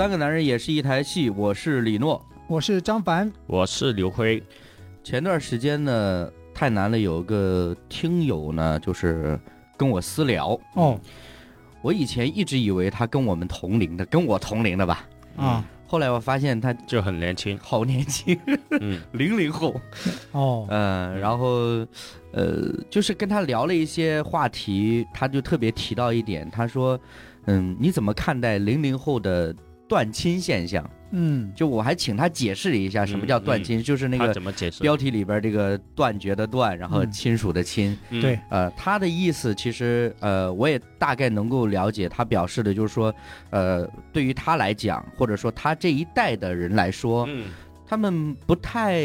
三个男人也是一台戏，我是李诺。我是张凡，我是刘辉。前段时间呢，太难了，有个听友呢，就是跟我私聊。哦，我以前一直以为他跟我们同龄的，跟我同龄的吧。啊，后来我发现他就很年轻，好年轻，嗯，零零后。哦，嗯，然后，呃，就是跟他聊了一些话题，他就特别提到一点，他说，嗯，你怎么看待零零后的断亲现象？嗯，就我还请他解释了一下什么叫断亲，就是那个怎么解释？标题里边这个断绝的断，然后嗯亲属的亲。嗯对，呃，他的意思其实呃，我也大概能够了解，他表示的就是说，呃，对于他来讲，或者说他这一代的人来说，嗯他们不太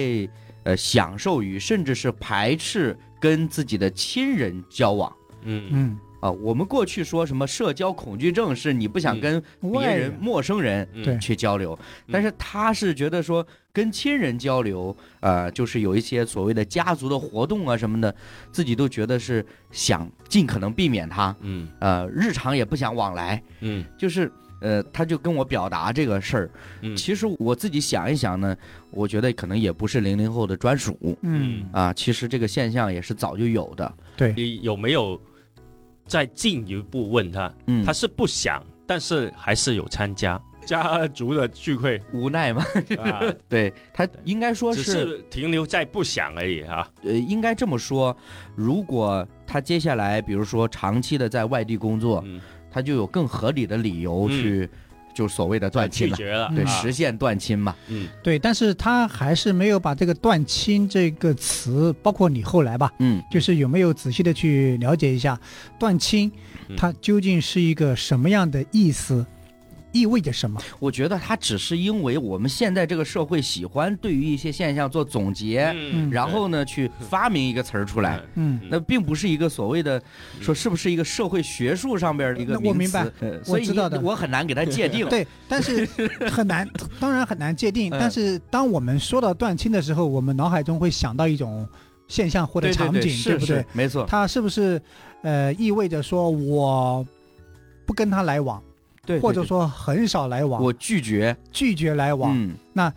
呃享受于，甚至是排斥跟自己的亲人交往。嗯嗯，啊，我们过去说什么社交恐惧症，是你不想嗯。跟别人、陌生人去交流，但是他是觉得说跟亲人交流，呃，就是有一些所谓的家族的活动啊什么的，自己都觉得是想尽可能避免他，嗯。呃，日常也不想往来，嗯。就是呃，他就跟我表达这个事儿。嗯，其实我自己想一想呢，我觉得可能也不是零零后的专属嗯，啊，其实这个现象也是早就有的。对，有没有再进一步问他？嗯，他是不想，但是还是有参加。家族的聚会无奈嘛，啊，对他应该说只是停留在不想而已啊。呃，应该这么说，如果他接下来，比如说长期的在外地工作，嗯，他就有更合理的理由去，就所谓的断亲了，对，实现断亲嘛。嗯。对，但是他还是没有把这个断亲这个词，包括你后来吧，嗯，就是有没有仔细的去了解一下断亲嗯，它究竟是一个什么样的意思，意味着什么？我觉得它只是因为我们现在这个社会喜欢对于一些现象做总结，嗯然后呢去发明一个词儿出来。嗯，那并不是一个所谓的说是不是一个社会学术上边的一个名词，我明白呃所以知道的我很难给他界定。对，但是很难，当然很难界定。嗯但是当我们说到断亲的时候，我们脑海中会想到一种现象或者对对场景，对不对？没错。它是不是呃意味着说我不跟他来往，对，或者说很少来往，我拒绝。拒绝来往？嗯，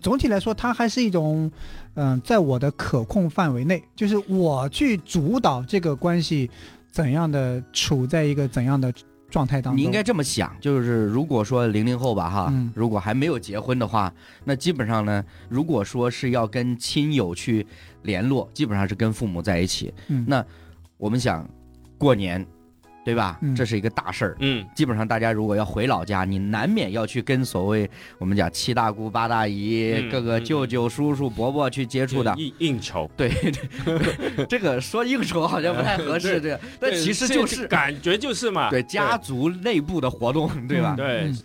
总体来说，它还是一种嗯、在我的可控范围内，就是我去主导这个关系怎样的处在一个怎样的状态当中。你应该这么想，就是如果说零零后吧，哈，嗯如果还没有结婚的话，那基本上呢，如果说是要跟亲友去联络，基本上是跟父母在一起。嗯那我们想过年，对吧？嗯。这是一个大事儿。嗯。基本上大家如果要回老家，你难免要去跟所谓我们讲七大姑八大姨、嗯各个嗯舅舅、叔叔、伯伯去接触的。应应酬，对，这个说应酬好像不太合适，这个，但其实就是感觉就是嘛，对家族内部的活动，对吧？对。嗯。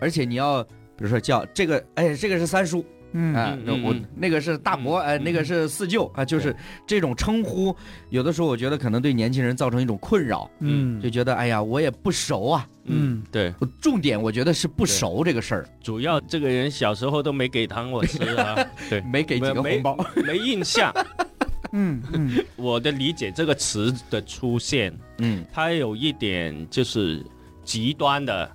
而且你要比如说叫这个，哎，这个是三叔嗯啊，那我嗯嗯。那个是大伯，哎，嗯那个是四舅啊，就是这种称呼，有的时候我觉得可能对年轻人造成一种困扰，嗯。就觉得哎呀，我也不熟啊。嗯对，重点我觉得是不熟这个事儿，主要这个人小时候都没给糖我吃啊，对，没给几个没红包。没印象。嗯嗯。我的理解，这个词的出现，嗯。它有一点就是极端的，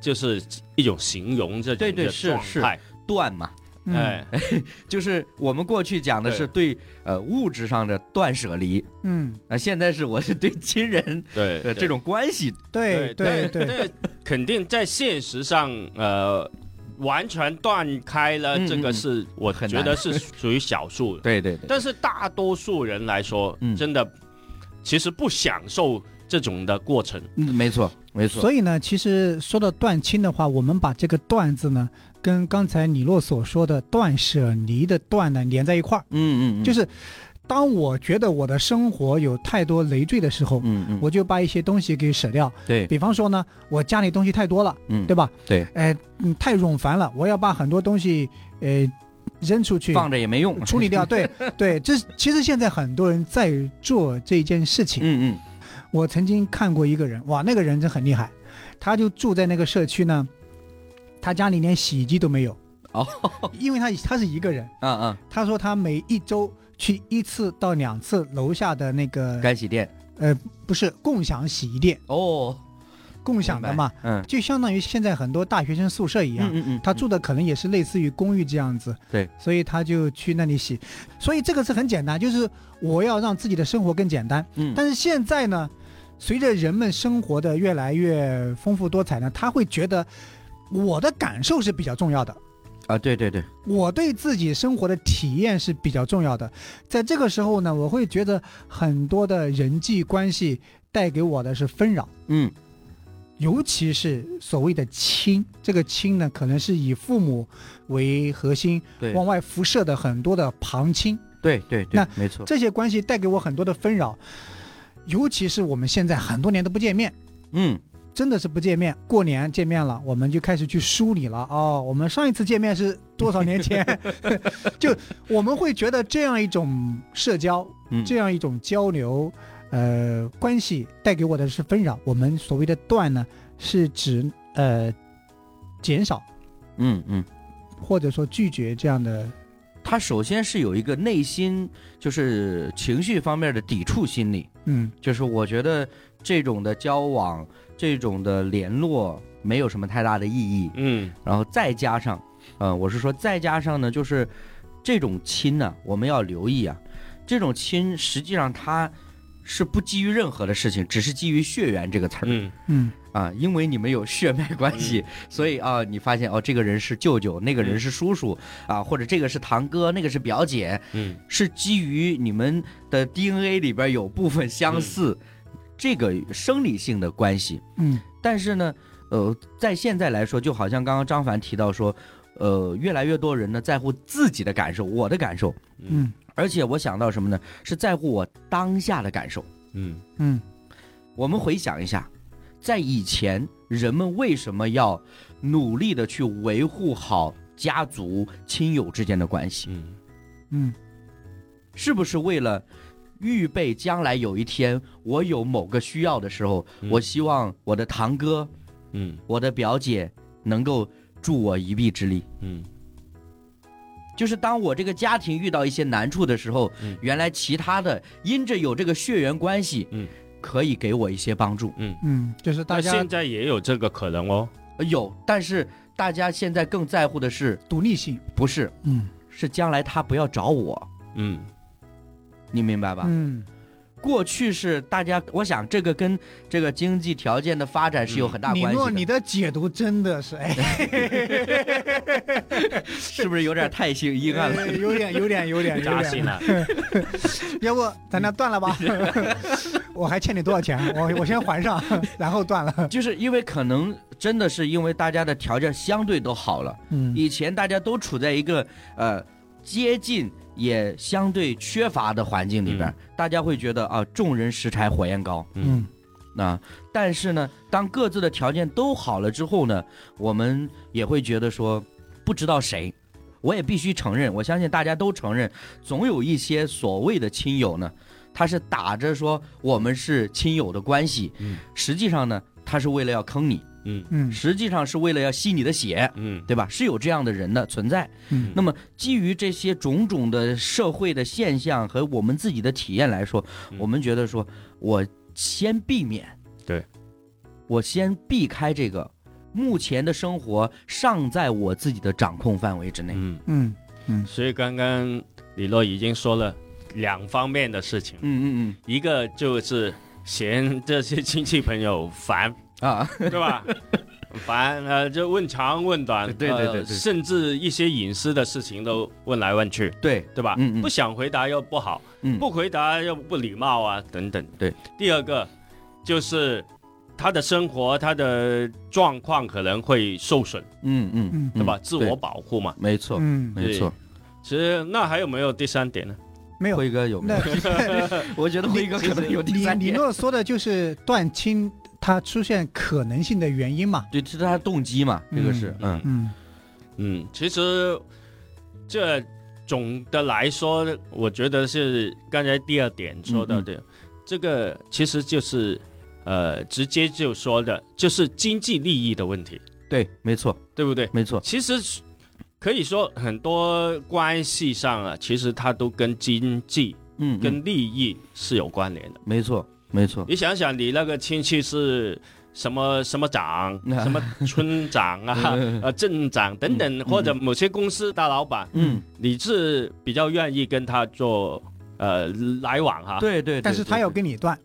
就是一种形容这种对对是是状态，断嘛，嗯，哎，就是我们过去讲的是对。呃物质上的断舍离，嗯，那现在是我是对亲人对的这种关系，对对对，对，肯定在现实上，呃，完全断开了，嗯这个嗯是我很觉得是属于少数的。对对对，但是大多数人来说，嗯。真的其实不享受这种的过程。嗯，没错没错，所以呢，其实说到断亲的话，我们把这个“断”字呢，跟刚才李洛所说的断舍离的“断”呢连在一块儿，嗯嗯嗯，就是当我觉得我的生活有太多累赘的时候，嗯嗯，我就把一些东西给舍掉。对，比方说呢，我家里东西太多了，嗯对吧？对，哎，嗯，太冗繁了，我要把很多东西呃扔出去，放着也没用，处理掉。对 对，这其实现在很多人在做这件事情。嗯嗯我曾经看过一个人，哇，那个人真很厉害，他就住在那个社区呢，他家里连洗衣机都没有，哦，因为他他是一个人，嗯嗯，他说他每一周去一次到两次楼下的那个干洗店。呃不是共享洗衣店，哦，共享的嘛，嗯。就相当于现在很多大学生宿舍一样。嗯嗯，他住的可能也是类似于公寓这样子，对，所以他就去那里洗，所以这个是很简单，就是我要让自己的生活更简单。嗯，但是现在呢，随着人们生活的越来越丰富多彩呢，他会觉得我的感受是比较重要的，啊，对对对，我对自己生活的体验是比较重要的。在这个时候呢，我会觉得很多的人际关系带给我的是纷扰。嗯。尤其是所谓的亲，这个亲呢，可能是以父母为核心，对。往外辐射的很多的旁亲，对对对那，没错，这些关系带给我很多的纷扰。尤其是我们现在很多年都不见面，嗯真的是不见面。过年见面了，我们就开始去梳理了。哦，我们上一次见面是多少年前？就我们会觉得这样一种社交，嗯，这样一种交流，呃，关系带给我的是纷扰。我们所谓的断呢，是指呃减少嗯嗯，或者说拒绝这样的。他首先是有一个内心就是情绪方面的抵触心理，嗯就是我觉得这种的交往、这种的联络没有什么太大的意义，嗯。然后再加上，呃，我是说再加上呢，就是这种亲呢，我们要留意啊，这种亲实际上它是不基于任何的事情，只是基于血缘这个词儿。嗯。嗯。啊，因为你们有血脉关系，所以啊，你发现哦，这个人是舅舅，那个人是叔叔啊，或者这个是堂哥，那个是表姐，嗯。是基于你们的 DNA 里边有部分相似，这个生理性的关系。嗯但是呢，呃，在现在来说，就好像刚刚张凡提到说，呃，越来越多人呢在乎自己的感受，我的感受，嗯而且我想到什么呢？是在乎我当下的感受。嗯嗯我们回想一下，在以前，人们为什么要努力的去维护好家族亲友之间的关系？嗯嗯是不是为了预备将来有一天我有某个需要的时候，嗯。我希望我的堂哥、嗯。我的表姐能够助我一臂之力？嗯。就是当我这个家庭遇到一些难处的时候，嗯。原来其他的因着有这个血缘关系，嗯，可以给我一些帮助。嗯，嗯，就是大家现在也有这个可能哦。呃有，但是大家现在更在乎的是，独立性。不是嗯。是将来他不要找我，嗯你明白吧？嗯过去是大家，我想这个跟这个经济条件的发展是有很大关系的，诺，你的解读真的是哎，是不是有点太性阴暗了？呃有点有点有点有点扎心了。要不咱俩断了吧？我还欠你多少钱？我我先还上，然后断了。就是因为可能真的是因为大家的条件相对都好了，嗯以前大家都处在一个呃接近也相对缺乏的环境里边，嗯。大家会觉得啊众人拾柴火焰高。嗯。啊，但是呢，当各自的条件都好了之后呢，我们也会觉得说，不知道谁，我也必须承认，我相信大家都承认，总有一些所谓的亲友呢，他是打着说我们是亲友的关系，嗯。实际上呢，他是为了要坑你，嗯。嗯。实际上是为了要吸你的血，嗯。对吧？是有这样的人的存在。嗯。那么基于这些种种的社会的现象和我们自己的体验来说，嗯。我们觉得说，我先避免，对，我先避开这个，目前的生活尚在我自己的掌控范围之内。嗯，嗯。所以刚刚李洛已经说了两方面的事情，嗯嗯嗯。一个就是嫌这些亲戚朋友烦，嗯啊，对吧？烦呃，就问长问短，呃对对对对甚至一些隐私的事情都问来问去，对，对吧？嗯嗯不想回答又不好，嗯不回答又不礼貌啊，等等。对。第二个就是他的生活，他的状况可能会受损，嗯嗯，嗯对吧？自我保护嘛。没错，嗯，没错。其实那还有没有第三点呢？没有。辉哥有没有？我觉得辉哥可能有第李李三点，诺说的就是断亲它出现可能性的原因嘛。对，这是他的动机嘛，这个是，嗯。嗯。嗯，其实这总的来说，我觉得是刚才第二点说到的，这个其实就是呃，直接就说的就是经济利益的问题，对，没错，对不对？没错，其实可以说很多关系上啊，其实它都跟经济、嗯，嗯。跟利益是有关联的。没错，没错，你想想，你那个亲戚是什么什么长、啊。什么村长啊、呃镇长等等，或者某些公司大老板，嗯，你是比较愿意跟他做呃来往哈。对对，对。但是他要跟你断，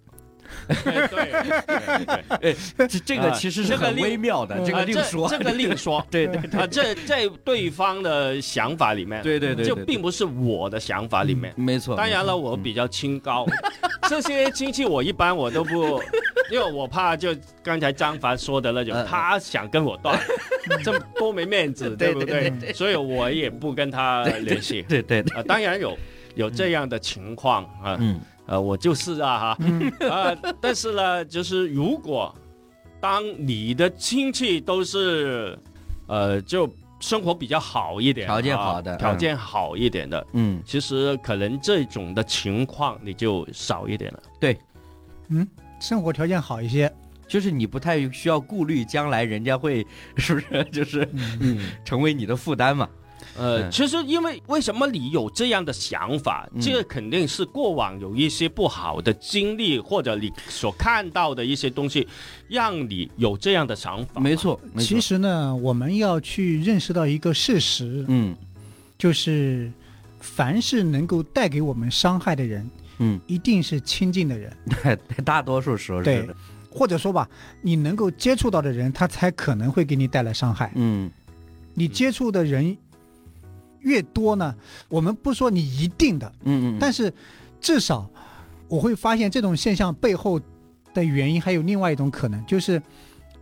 对对对，这这个其实是很这个微妙的，这个呃另说，这个另说。对对啊，这在对方的想法里面，对对对，就并不是我的想法里面。没错。当然了，我比较清高，这些亲戚我一般我都不，因为我怕就刚才张凡说的那种嗯，他想跟我断，这多没面子，对对不对？对？所以我也不跟他联系。对对对，啊，当然有有这样的情况啊，嗯呃，我就是啊哈，嗯。啊，但是呢，就是如果当你的亲戚都是呃，就生活比较好一点，条件啊好的条件好一点的，嗯，其实可能这种的情况你就少一点了。对，嗯生活条件好一些，就是你不太需要顾虑将来人家会是不是？就是嗯，成为你的负担嘛？呃，嗯。其实因为为什么你有这样的想法，嗯。这个肯定是过往有一些不好的经历，或者你所看到的一些东西，让你有这样的想法。没错，没错。其实呢，我们要去认识到一个事实，嗯。就是凡是能够带给我们伤害的人，嗯，一定是亲近的人，大多数时候是对，或者说吧，你能够接触到的人，他才可能会给你带来伤害。嗯。你接触的人越多呢，我们不说你一定的，嗯嗯，但是至少我会发现这种现象背后的原因还有另外一种可能，就是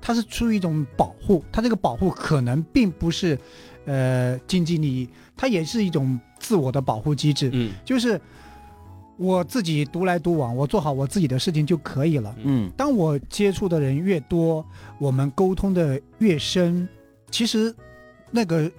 它是出于一种保护，它这个保护可能并不是呃经济利益，它也是一种自我的保护机制，嗯。就是我自己独来独往，我做好我自己的事情就可以了。嗯。当我接触的人越多，我们沟通的越深，其实那个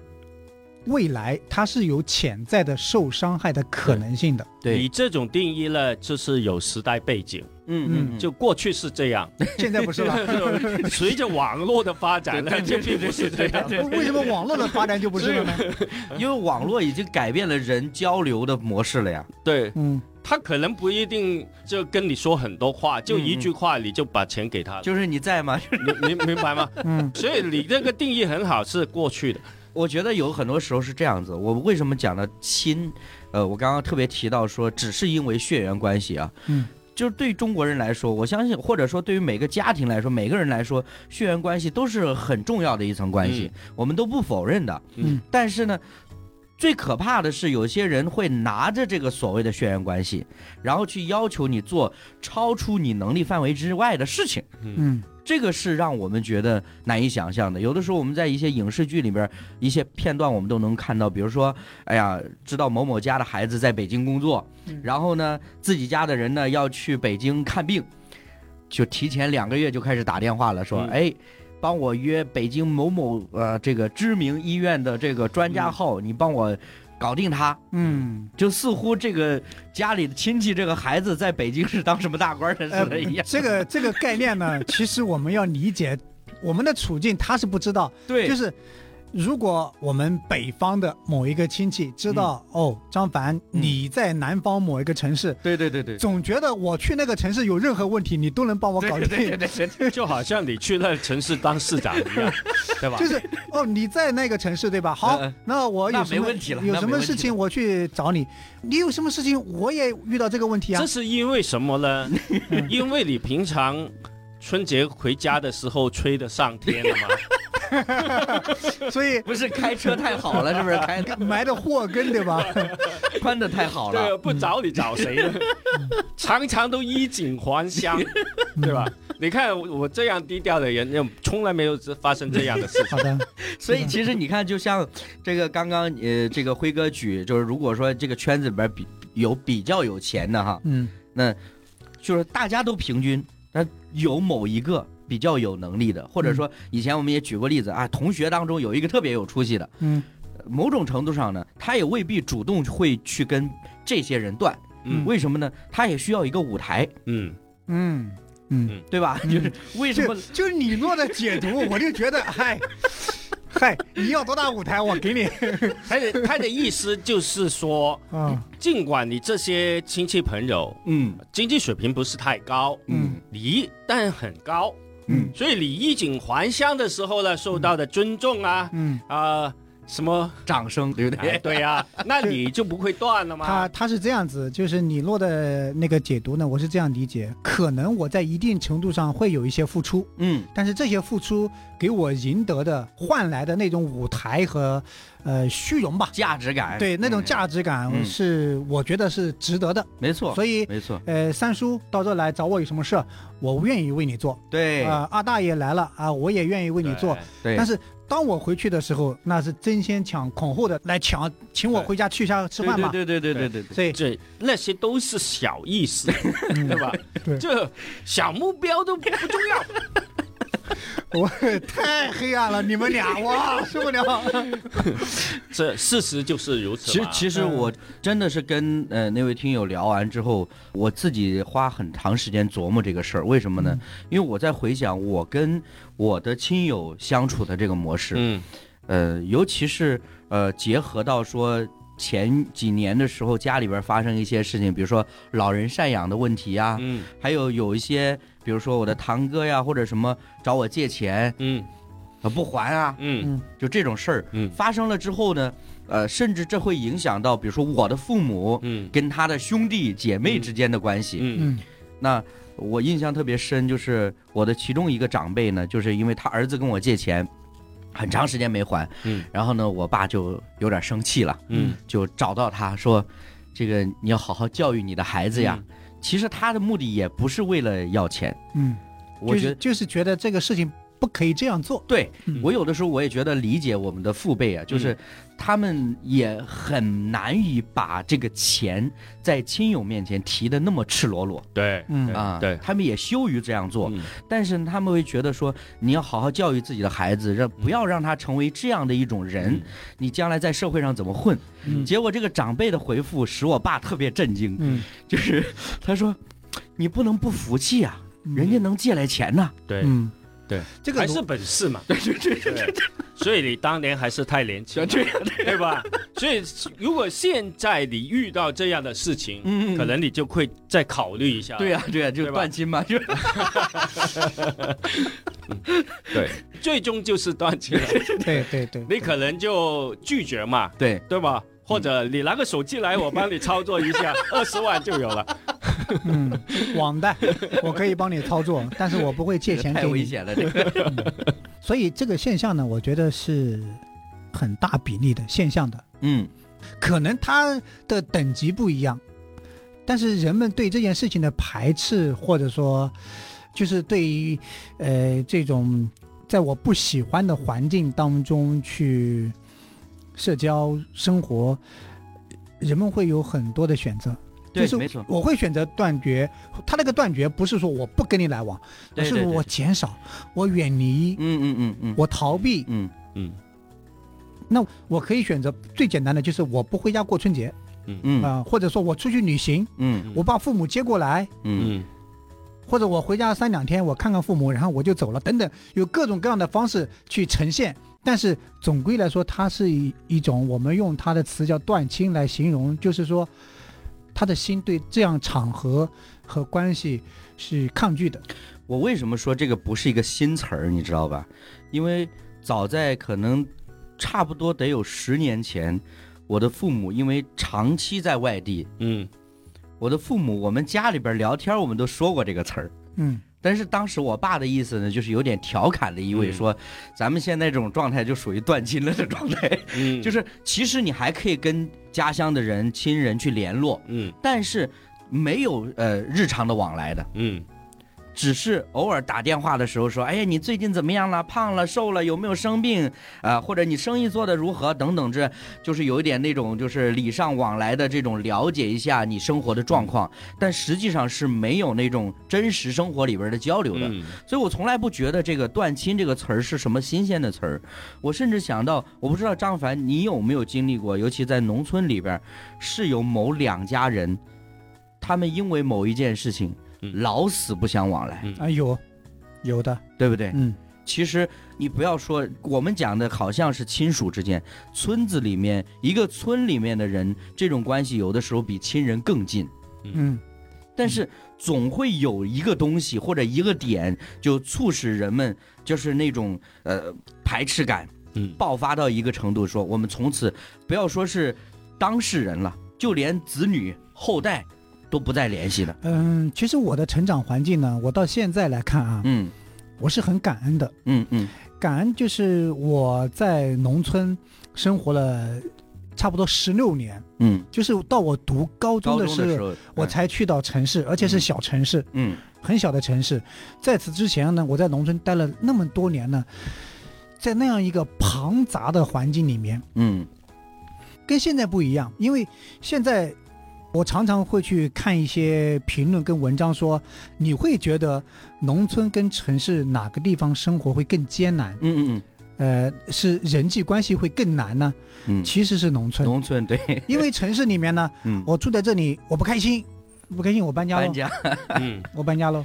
未来它是有潜在的受伤害的可能性的。对你对，这种定义呢，就是有时代背景，嗯嗯就过去是这样，现在不是了，随着网络的发展呢，就并不是这样。为什么网络的发展就不是了呢？因为网络已经改变了人交流的模式了呀。对嗯，他可能不一定就跟你说很多话，就一句话你就把钱给他了，就是你在吗？你 明明白吗？嗯所以你这个定义很好，是过去的。我觉得有很多时候是这样子。我为什么讲的亲？呃，我刚刚特别提到说，只是因为血缘关系啊。嗯。就是对中国人来说，我相信，或者说对于每个家庭来说，每个人来说，血缘关系都是很重要的一层关系，我们都不否认的。嗯但是呢，最可怕的是，有些人会拿着这个所谓的血缘关系，然后去要求你做超出你能力范围之外的事情。嗯这个是让我们觉得难以想象的。有的时候我们在一些影视剧里边，一些片段我们都能看到，比如说，哎呀，知道某某家的孩子在北京工作，嗯然后呢，自己家的人呢要去北京看病，就提前两个月就开始打电话了，说，嗯哎。帮我约北京某某呃这个知名医院的这个专家嗯号，你帮我搞定他。嗯，就似乎这个家里的亲戚这个孩子在北京是当什么大官的似的一样。这个这个概念呢，其实我们要理解我们的处境，他是不知道，对，就是。如果我们北方的某一个亲戚知道，哦，张凡嗯你在南方某一个城市，对对对对，总觉得我去那个城市有任何问题，你都能帮我搞定。对对对对，就好像你去那城市当市长一样，对吧？就是哦，你在那个城市对吧？好那我有什么没问题了有什么事情我去找你，你有什么事情我也遇到这个问题啊这。是因为什么呢？因为你平常春节回家的时候吹得上天了吗？所以 不是开车太好了，是不是开 埋的祸根对吧？宽的太好对，了？不找你找谁呢？常常都衣锦还乡，对吧？你看我我这样低调的人，就从来没有发生这样的事情。好的，所以其实你看，就像这个刚刚呃，这个辉哥举，就是如果说这个圈子里边比有比较有钱的哈，嗯那就是大家都平均，但有某一个比较有能力的，或者说以前我们也举过例子啊，同学当中有一个特别有出息的，嗯。某种程度上呢，他也未必主动会去跟这些人断，嗯。为什么呢？他也需要一个舞台，嗯，嗯。嗯，对吧？嗯。就是为什么就是你诺的解读，我就觉得 嗨嗨，你要多大舞台我给你。他的他的意思就是说，啊。尽管你这些亲戚朋友嗯。经济水平不是太高，嗯。你但很高，嗯。所以你衣锦还乡的时候呢，受到的尊重啊嗯，啊、什么，掌声，对不哎对？对呀、那你就不会断了吗？他他是这样子，就是你洛的那个解读呢，我是这样理解，可能我在一定程度上会有一些付出，嗯，但是这些付出给我赢得的换来的那种舞台和呃虚荣吧，价值感，对那种嗯，价值感嗯是我觉得是值得的，没错，所以。没错，呃，三叔到这来找我有什么事，我愿意为你做。对啊、二大爷来了啊，我也愿意为你做。对，但是当我回去的时候，那是争先抢恐后的来抢，请我回家去下吃饭嘛。对对对对对对对，所以，这那些都是小意思，嗯 对吧？对这小目标都不重要。我太黑暗了，你们俩 哇受不了。这事实就是如此其其实我真的是跟呃那位听友聊完之后，我自己花很长时间琢磨这个事儿。为什么呢？因为我在回想我跟我的亲友相处的这个模式，嗯呃，尤其是呃结合到说前几年的时候，家里边发生一些事情，比如说老人赡养的问题呀、嗯还有有一些，比如说我的堂哥呀，或者什么找我借钱嗯。呃不还啊，嗯。嗯。就这种事儿。嗯。发生了之后呢，呃，甚至这会影响到，比如说我的父母嗯。跟他的兄弟姐妹之间的关系。嗯。嗯。那我印象特别深，就是我的其中一个长辈呢，就是因为他儿子跟我借钱，很长时间没还，嗯。然后呢，我爸就有点生气了，嗯。就找到他说，这个你要好好教育你的孩子呀。嗯其实他的目的也不是为了要钱，嗯，我觉得。就是就是觉得这个事情不可以这样做。对嗯我有的时候我也觉得理解我们的父辈啊，就是他们也很难以把这个钱在亲友面前提的那么赤裸裸。对嗯。啊，对。他们也羞于这样做，嗯。但是他们会觉得说你要好好教育自己的孩子，让不要让他成为这样的一种人，你将来在社会上怎么混？嗯。结果这个长辈的回复使我爸特别震惊，嗯，就是他说你不能不服气啊，人家能借来钱呢、对。嗯，对，这个还是本事嘛。对对对，所以你当年还是太年轻，对 对吧？所以如果现在你遇到这样的事情，嗯可能你就会再考虑一下。对呀、对呀、就断亲嘛，就。对，最终就是断亲了，对对对，你可能就拒绝嘛，对。对吧？或者你拿个手机来，我帮你操作一下，二十万就有了。嗯，网贷 我可以帮你操作，但是我不会借钱太给你。危险了，这个。所以这个现象呢，我觉得是很大比例的现象的，嗯，可能它的等级不一样，但是人们对这件事情的排斥，或者说就是对于呃这种在我不喜欢的环境当中去社交生活，人们会有很多的选择。就是对没错。我会选择断绝。他那个断绝不是说我不跟你来往，而是我减少，我远离，嗯嗯嗯嗯，我逃避。嗯。嗯。那我可以选择最简单的，就是我不回家过春节。嗯、嗯。啊或者说我出去旅行，嗯。我把父母接过来，嗯。嗯。或者我回家三两天，我看看父母，然后我就走了，等等，有各种各样的方式去呈现。但是总归来说，它是一一种我们用它的词叫断亲来形容，就是说他的心对这样场合和关系是抗拒的。我为什么说这个不是一个新词儿，你知道吧？因为早在可能差不多得有十年前，我的父母因为长期在外地，嗯我的父母我们家里边聊天，我们都说过这个词儿。嗯但是当时我爸的意思呢，就是有点调侃的意味，嗯。说咱们现在这种状态就属于断亲了的状态，嗯，就是其实你还可以跟家乡的人、亲人去联络，嗯。但是没有呃日常的往来的，嗯只是偶尔打电话的时候说，哎呀，你最近怎么样了？胖了、瘦了？有没有生病？啊、或者你生意做得如何？等等，这就是有一点那种就是礼尚往来的这种了解一下你生活的状况，但实际上是没有那种真实生活里边的交流的。嗯所以我从来不觉得这个“断亲”这个词儿是什么新鲜的词儿。我甚至想到，我不知道张凡你有没有经历过，尤其在农村里边，是有某两家人，他们因为某一件事情嗯老死不相往来，嗯。啊，有有的，对不对？嗯。其实你不要说我们讲的好像是亲属之间，村子里面一个村里面的人，这种关系有的时候比亲人更近。嗯。但是总会有一个东西或者一个点，就促使人们就是那种呃排斥感嗯。爆发到一个程度，说我们从此不要说是当事人了，就连子女后代都不再联系了。嗯，其实我的成长环境呢，我到现在来看啊，嗯。我是很感恩的。嗯嗯。感恩就是我在农村生活了差不多十六年，嗯，就是到我读高中的时候，我才去到城市，而且是小城市，嗯。很小的城市。在此之前呢，我在农村待了那么多年呢，在那样一个庞杂的环境里面，嗯。跟现在不一样，因为现在我常常会去看一些评论跟文章说，你会觉得农村跟城市哪个地方生活会更艰难？嗯嗯呃，是人际关系会更难呢？嗯，其实是农村，农村对，因为城市里面呢，嗯，我住在这里，我不开心，不开心我搬家喽，搬家。嗯。我搬家喽，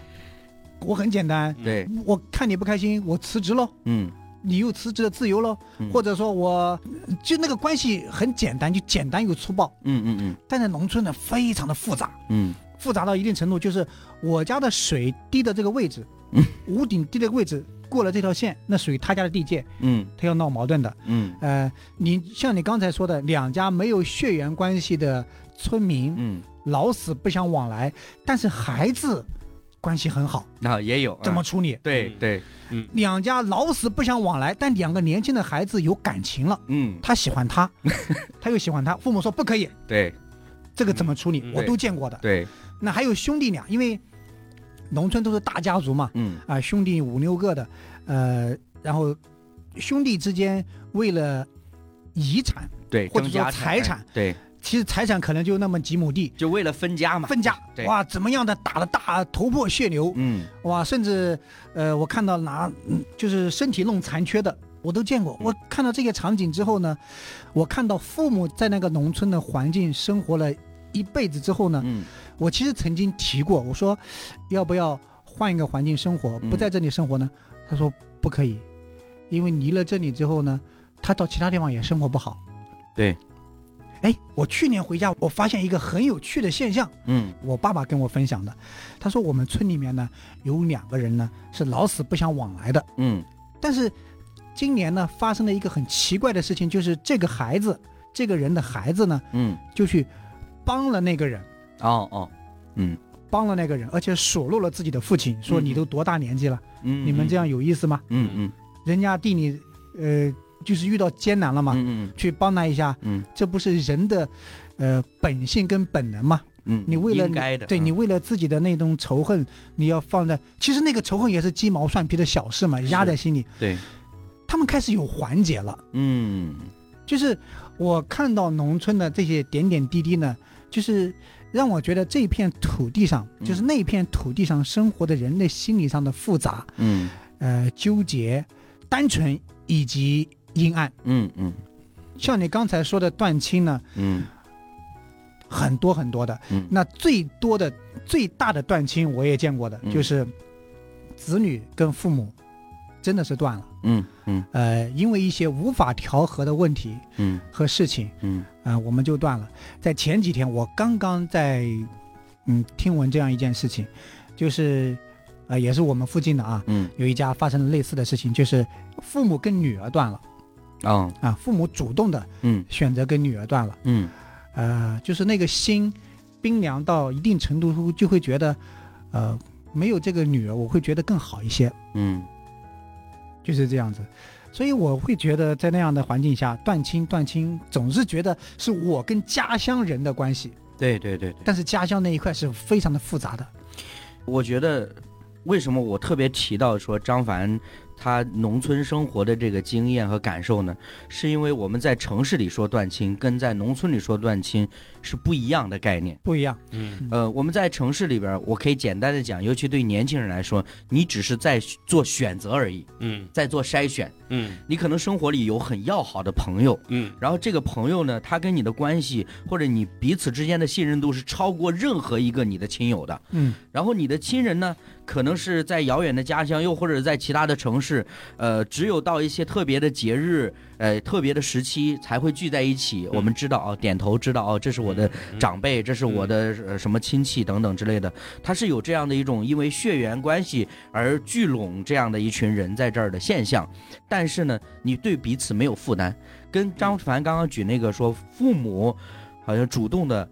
我很简单，对，我看你不开心，我辞职喽。嗯你有辞职的自由喽，嗯。或者说我就那个关系很简单，就简单又粗暴。嗯嗯嗯。但在农村呢，非常的复杂，嗯。复杂到一定程度，就是我家的水滴的这个位置，嗯。屋顶滴的位置过了这条线，那属于他家的地界，嗯。他要闹矛盾的。嗯。呃，你像你刚才说的，两家没有血缘关系的村民，嗯，老死不相往来，但是孩子关系很好，那也有啊。怎么处理？对对，两家老死不相往来，但两个年轻的孩子有感情了，嗯。他喜欢他，他又喜欢他，父母说不可以，对。这个怎么处理？嗯。我都见过的。对，那还有兄弟俩，因为农村都是大家族嘛，嗯。啊，兄弟五六个的，呃，然后兄弟之间为了遗产，对，或者说财产，对，其实财产可能就那么几亩地，就为了分家嘛，分家，对，哇，怎么样的打的大头破血流，嗯。哇，甚至呃，我看到拿嗯就是身体弄残缺的，我都见过。我看到这些场景之后呢，我看到父母在那个农村的环境生活了一辈子之后呢，嗯。我其实曾经提过，我说要不要换一个环境生活，嗯。不在这里生活呢？他说不可以，因为离了这里之后呢，他到其他地方也生活不好。对，哎，我去年回家，我发现一个很有趣的现象，嗯。我爸爸跟我分享的。他说我们村里面呢有两个人呢是老死不相往来的，嗯。但是今年呢发生了一个很奇怪的事情，就是这个孩子，这个人的孩子呢嗯，就去帮了那个人。哦哦，嗯。帮了那个人，而且数落了自己的父亲，说嗯。你都多大年纪了，嗯，你们这样有意思吗？嗯，嗯。人家弟你，呃，就是遇到艰难了嘛，嗯嗯去帮他一下，嗯。这不是人的，呃，本性跟本能嘛？嗯，你为了应该的，对你为了自己的那种仇恨，你要放在，其实那个仇恨也是鸡毛蒜皮的小事嘛，压在心里。对，他们开始有缓解了，嗯。就是我看到农村的这些点点滴滴呢，就是让我觉得这片土地上，嗯。就是那片土地上生活的人类心理上的复杂，嗯。呃，纠结、单纯以及阴暗。嗯嗯。像你刚才说的断亲呢，嗯。很多很多的。嗯。那最多的、最大的断亲我也见过的，嗯。就是子女跟父母真的是断了。嗯嗯。呃，因为一些无法调和的问题嗯。和事情，嗯。啊、我们就断了。在前几天，我刚刚在嗯听闻这样一件事情，就是呃也是我们附近的啊，嗯。有一家发生了类似的事情，就是父母跟女儿断了啊啊，父母主动的嗯。选择跟女儿断了，嗯。呃，就是那个心冰凉到一定程度，就会觉得，呃，没有这个女儿，我会觉得更好一些，嗯。就是这样子。所以我会觉得，在那样的环境下，断亲断亲，总是觉得是我跟家乡人的关系，对对对对。但是家乡那一块是非常的复杂的。我觉得，为什么我特别提到说张凡他农村生活的这个经验和感受呢？是因为我们在城市里说断亲，跟在农村里说断亲是不一样的概念。不一样，嗯呃，我们在城市里边，我可以简单的讲，尤其对年轻人来说，你只是在做选择而已，嗯在做筛选。嗯你可能生活里有很要好的朋友，嗯然后这个朋友呢，他跟你的关系或者你彼此之间的信任度是超过任何一个你的亲友的。嗯然后你的亲人呢，可能是在遥远的家乡，又或者在其他的城市。呃，只有到一些特别的节日，呃，特别的时期才会聚在一起。我们知道哦，点头知道哦，这是我的嗯长辈，这是我的呃什么亲戚等等之类的。它是有这样的一种因为血缘关系而聚拢这样的一群人在这儿的现象。但是呢，你对彼此没有负担，跟张凡刚刚举那个说父母好像主动的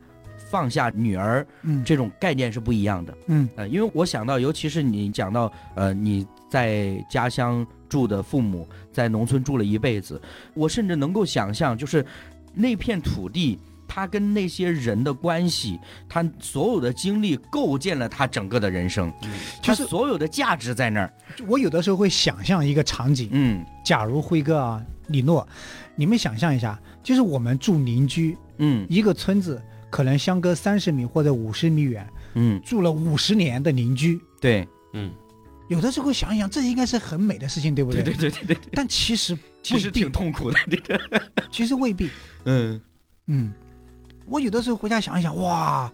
放下女儿嗯。这种概念是不一样的。嗯。呃，因为我想到，尤其是你讲到，呃，你在家乡住的父母在农村住了一辈子，我甚至能够想象，就是那片土地，他跟那些人的关系，他所有的经历构建了他整个的人生，他就是所有的价值在那儿。我有的时候会想象一个场景，嗯。假如辉哥啊、李诺，你们想象一下，就是我们住邻居，嗯。一个村子可能相隔三十米或者五十米远，嗯，住了五十年的邻居，对。嗯，有的时候想一想，这应该是很美的事情，对不对？对？对对对对，但其实其实挺痛苦的，这个。其实未必。嗯。嗯，我有的时候回家想一想，哇，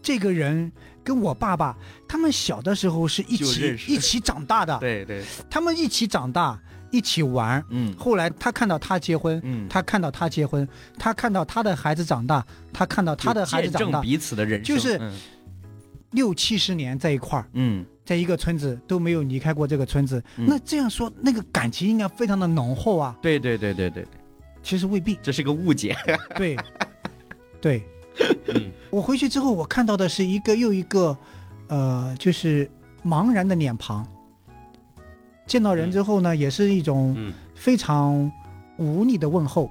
这个人跟我爸爸他们小的时候是一起一起长大的，对对，他们一起长大，一起玩。嗯后来他看到他结婚，嗯，他看到他结婚，他看到他的孩子长大，他看到他的孩子长大，彼此的人生，就是嗯六七十年在一块儿，嗯在一个村子都没有离开过这个村子。嗯那这样说，那个感情应该非常的浓厚啊。对对对对对，其实未必，这是个误解。对，对。嗯我回去之后，我看到的是一个又一个，呃，就是茫然的脸庞。见到人之后呢，也是一种嗯，非常无力的问候。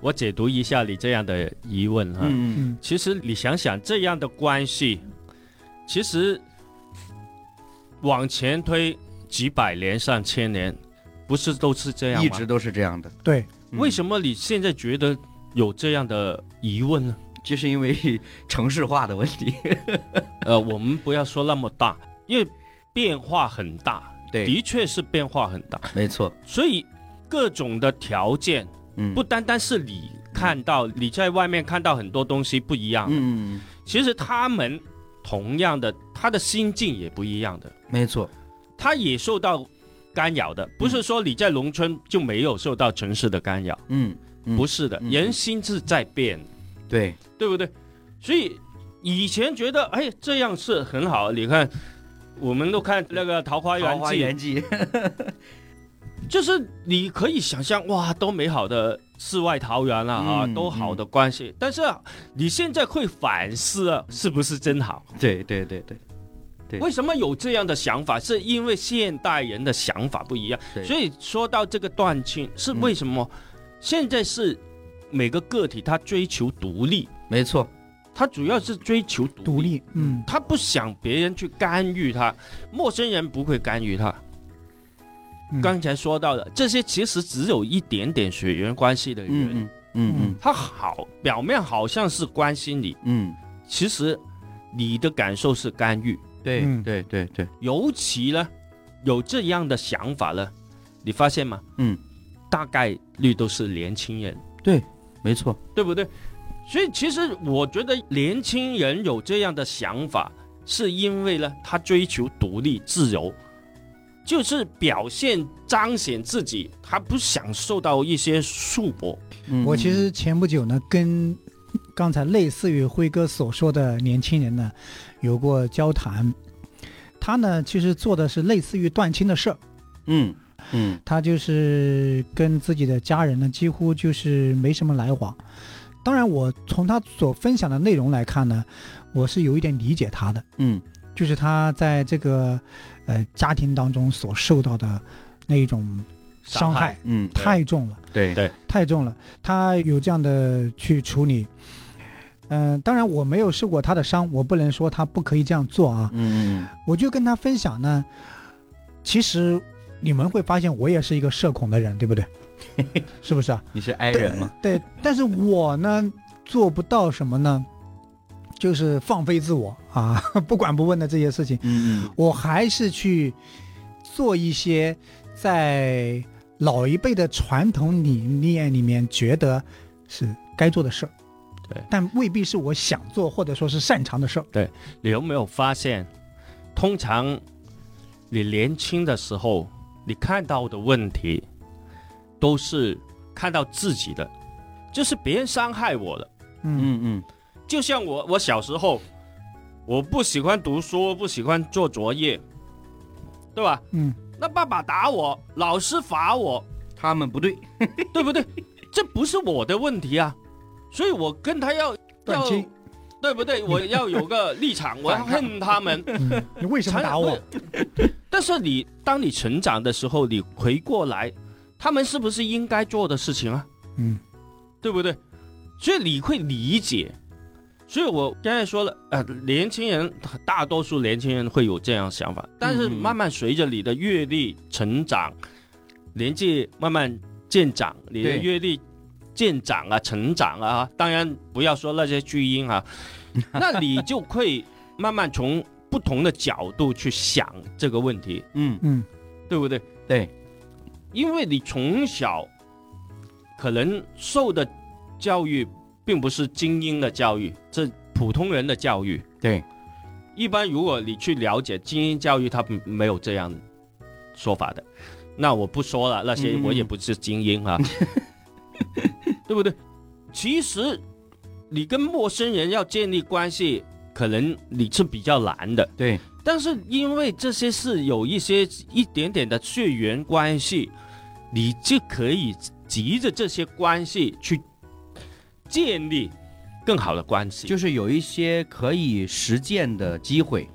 我解读一下你这样的疑问哈。嗯嗯其实你想想这样的关系，其实往前推几百年、上千年，不是都是这样吗？一直都是这样的。对，么？为什么你现在觉得有这样的疑问呢？就是因为城市化的问题。呃，我们不要说那么大，因为变化很大，对，的确是变化很大，没错。所以各种的条件嗯，不单单是你看到，你在外面看到很多东西不一样，嗯，其实他们同样的，他的心境也不一样的，没错。他也受到干扰的，不是说你在农村就没有受到城市的干扰，嗯，嗯。不是的，嗯。人心是在变，对，对不对？所以以前觉得哎这样是很好，你看我们都看那个《桃花《桃花源记》，就是你可以想象哇，多美好的世外桃源了啊，嗯多好的关系。但是啊你现在会反思啊，是不是真好？对对对为什么有这样的想法？是因为现代人的想法不一样。对，所以说到这个断亲，是为什么？现在是每个个体他追求独立，没错。他主要是追求独立，独立，嗯，他不想别人去干预他，陌生人不会干预他。嗯刚才说到的这些，其实只有一点点血缘关系的人，嗯嗯嗯嗯他好表面好像是关心你，嗯，其实你的感受是干预。对嗯对对对，尤其呢，有这样的想法呢，你发现吗？嗯，大概率都是年轻人，对，没错。对不对？所以其实我觉得年轻人有这样的想法，是因为呢，他追求独立自由，就是表现彰显自己，他不想受到一些束缚。嗯我其实前不久呢，跟刚才类似于辉哥所说的年轻人呢，有过交谈。他呢，其实做的是类似于断亲的事儿。嗯嗯他就是跟自己的家人呢，几乎就是没什么来往。当然，我从他所分享的内容来看呢，我是有一点理解他的，嗯就是他在这个呃家庭当中所受到的那一种伤害嗯，太重了。对对太重了，他有这样的去处理。嗯、当然我没有受过他的伤，我不能说他不可以这样做啊。嗯嗯我就跟他分享呢，其实你们会发现我也是一个社恐的人，对不对？是不是啊？你是 i 人吗？对，但是我呢做不到什么呢？就是放飞自我啊，不管不问的这些事情，嗯嗯我还是去做一些在老一辈的传统理念里面觉得是该做的事儿，对，但未必是我想做或者说是擅长的事儿。对你有没有发现，通常你年轻的时候你看到的问题都是看到自己的，就是别人伤害我了。嗯嗯嗯就像我，我小时候我不喜欢读书，不喜欢做作业，对吧？嗯那爸爸打我，老师罚我，他们不对，对不对？这不是我的问题啊，所以我跟他要要，对不对？我要有个立场，我要恨他们。嗯，你为什么打我？但是你当你成长的时候，你回过来，他们是不是应该做的事情啊？嗯对不对？所以你会理解。所以我刚才说了，呃，年轻人大多数年轻人会有这样想法，但是嗯慢慢随着你的阅历成长，年纪慢慢渐长，你的阅历渐长啊，成长啊，当然不要说那些巨婴啊，那你就会慢慢从不同的角度去想这个问题，嗯嗯对不对？对，因为你从小可能受的教育并不是精英的教育，这普通人的教育。对，一般如果你去了解精英教育，他没有这样说法的。那我不说了，那些嗯我也不是精英啊，对不对？其实你跟陌生人要建立关系，可能你是比较难的。对，但是因为这些是有一些一点点的血缘关系，你就可以急着这些关系去建立更好的关系。就是有一些可以实践的机会。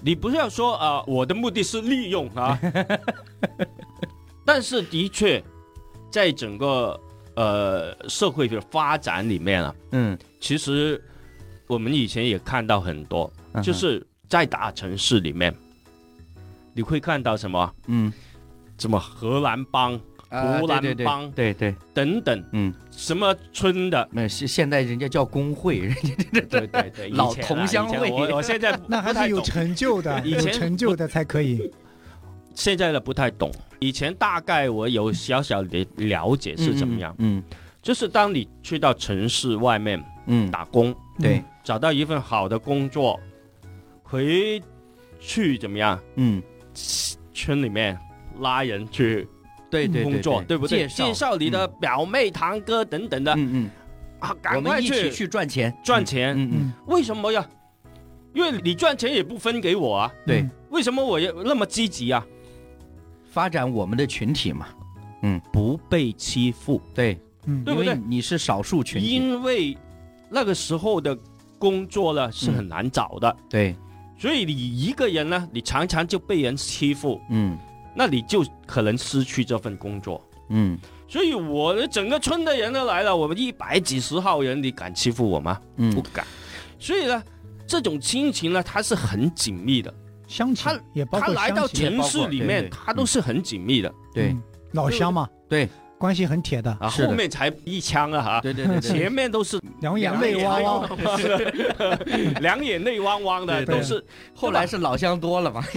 你不是要说啊、我的目的是利用啊，但是的确，在整个呃社会的发展里面啊，嗯，其实我们以前也看到很多，嗯就是在大城市里面，你会看到什么？嗯，什么荷兰帮啊湖南对对对。帮对对，等等，嗯，什么村的，那现现在人家叫工会，人家对对对，老以前啊同乡会。我我现在 那还是有成就的，有以前成就的才可以。现在的不太懂，以前大概我有小小的了解是怎么样，嗯就是当你去到城市外面嗯，打工，对，找到一份好的工作，回去怎么样，嗯，村里面拉人去对对对工作，对。不对？介绍。你的表妹、堂哥等等的。嗯嗯，啊，赶快一起去去赚钱，赚钱。嗯嗯，嗯，为什么呀？因为你赚钱也不分给我啊，对。嗯。为什么我要那么积极啊？发展我们的群体嘛，嗯。不被欺负，对，嗯。对不对？你是少数群体，因为那个时候的工作呢是很难找的，对，所以你一个人呢，你常常就被人欺负，嗯那你就可能失去这份工作。嗯所以我的整个村的人都来了，我们一百几十号人，你敢欺负我吗？不嗯，敢。所以呢，这种亲情呢，它是很紧密的。乡亲他也包括他来到城市里面，他都是很紧密的对嗯老乡嘛，对，关系很铁的，啊，后面才一枪啊哈，对对对对，前面都是两眼泪汪汪。两眼泪汪汪的，都是后来是老乡多了嘛，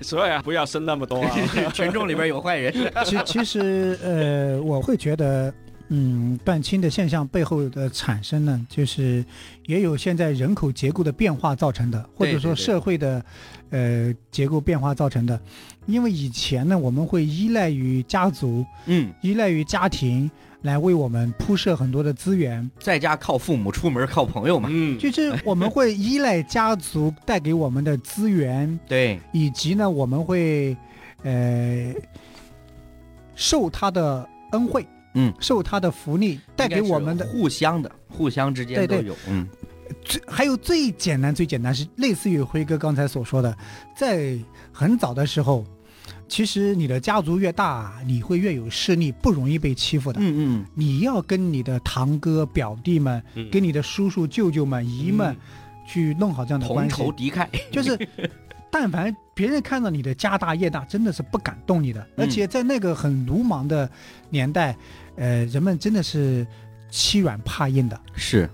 所以啊，不要生那么多啊。群众里边有坏人，其其实呃，我会觉得，嗯，断亲的现象背后的产生呢，就是也有现在人口结构的变化造成的，或者说社会的呃结构变化造成的。因为以前呢，我们会依赖于家族，嗯，依赖于家庭来为我们铺设很多的资源，在家靠父母，出门靠朋友嘛，嗯，就是我们会依赖家族带给我们的资源，对，以及呢，我们会呃受他的恩惠，嗯，受他的福利，带给我们的互相的，互相之间对对。都有，嗯。最还有最简单最简单是类似于辉哥刚才所说的，在很早的时候，其实你的家族越大，你会越有势力，不容易被欺负的。嗯嗯，你要跟你的堂哥、表弟们，嗯。跟你的叔叔、舅舅们、姨们去弄好这样的关系，仇敌忾，就是，但凡别人看到你的家大业大，真的是不敢动你的。嗯而且在那个很鲁莽的年代，呃，人们真的是欺软怕硬的。是，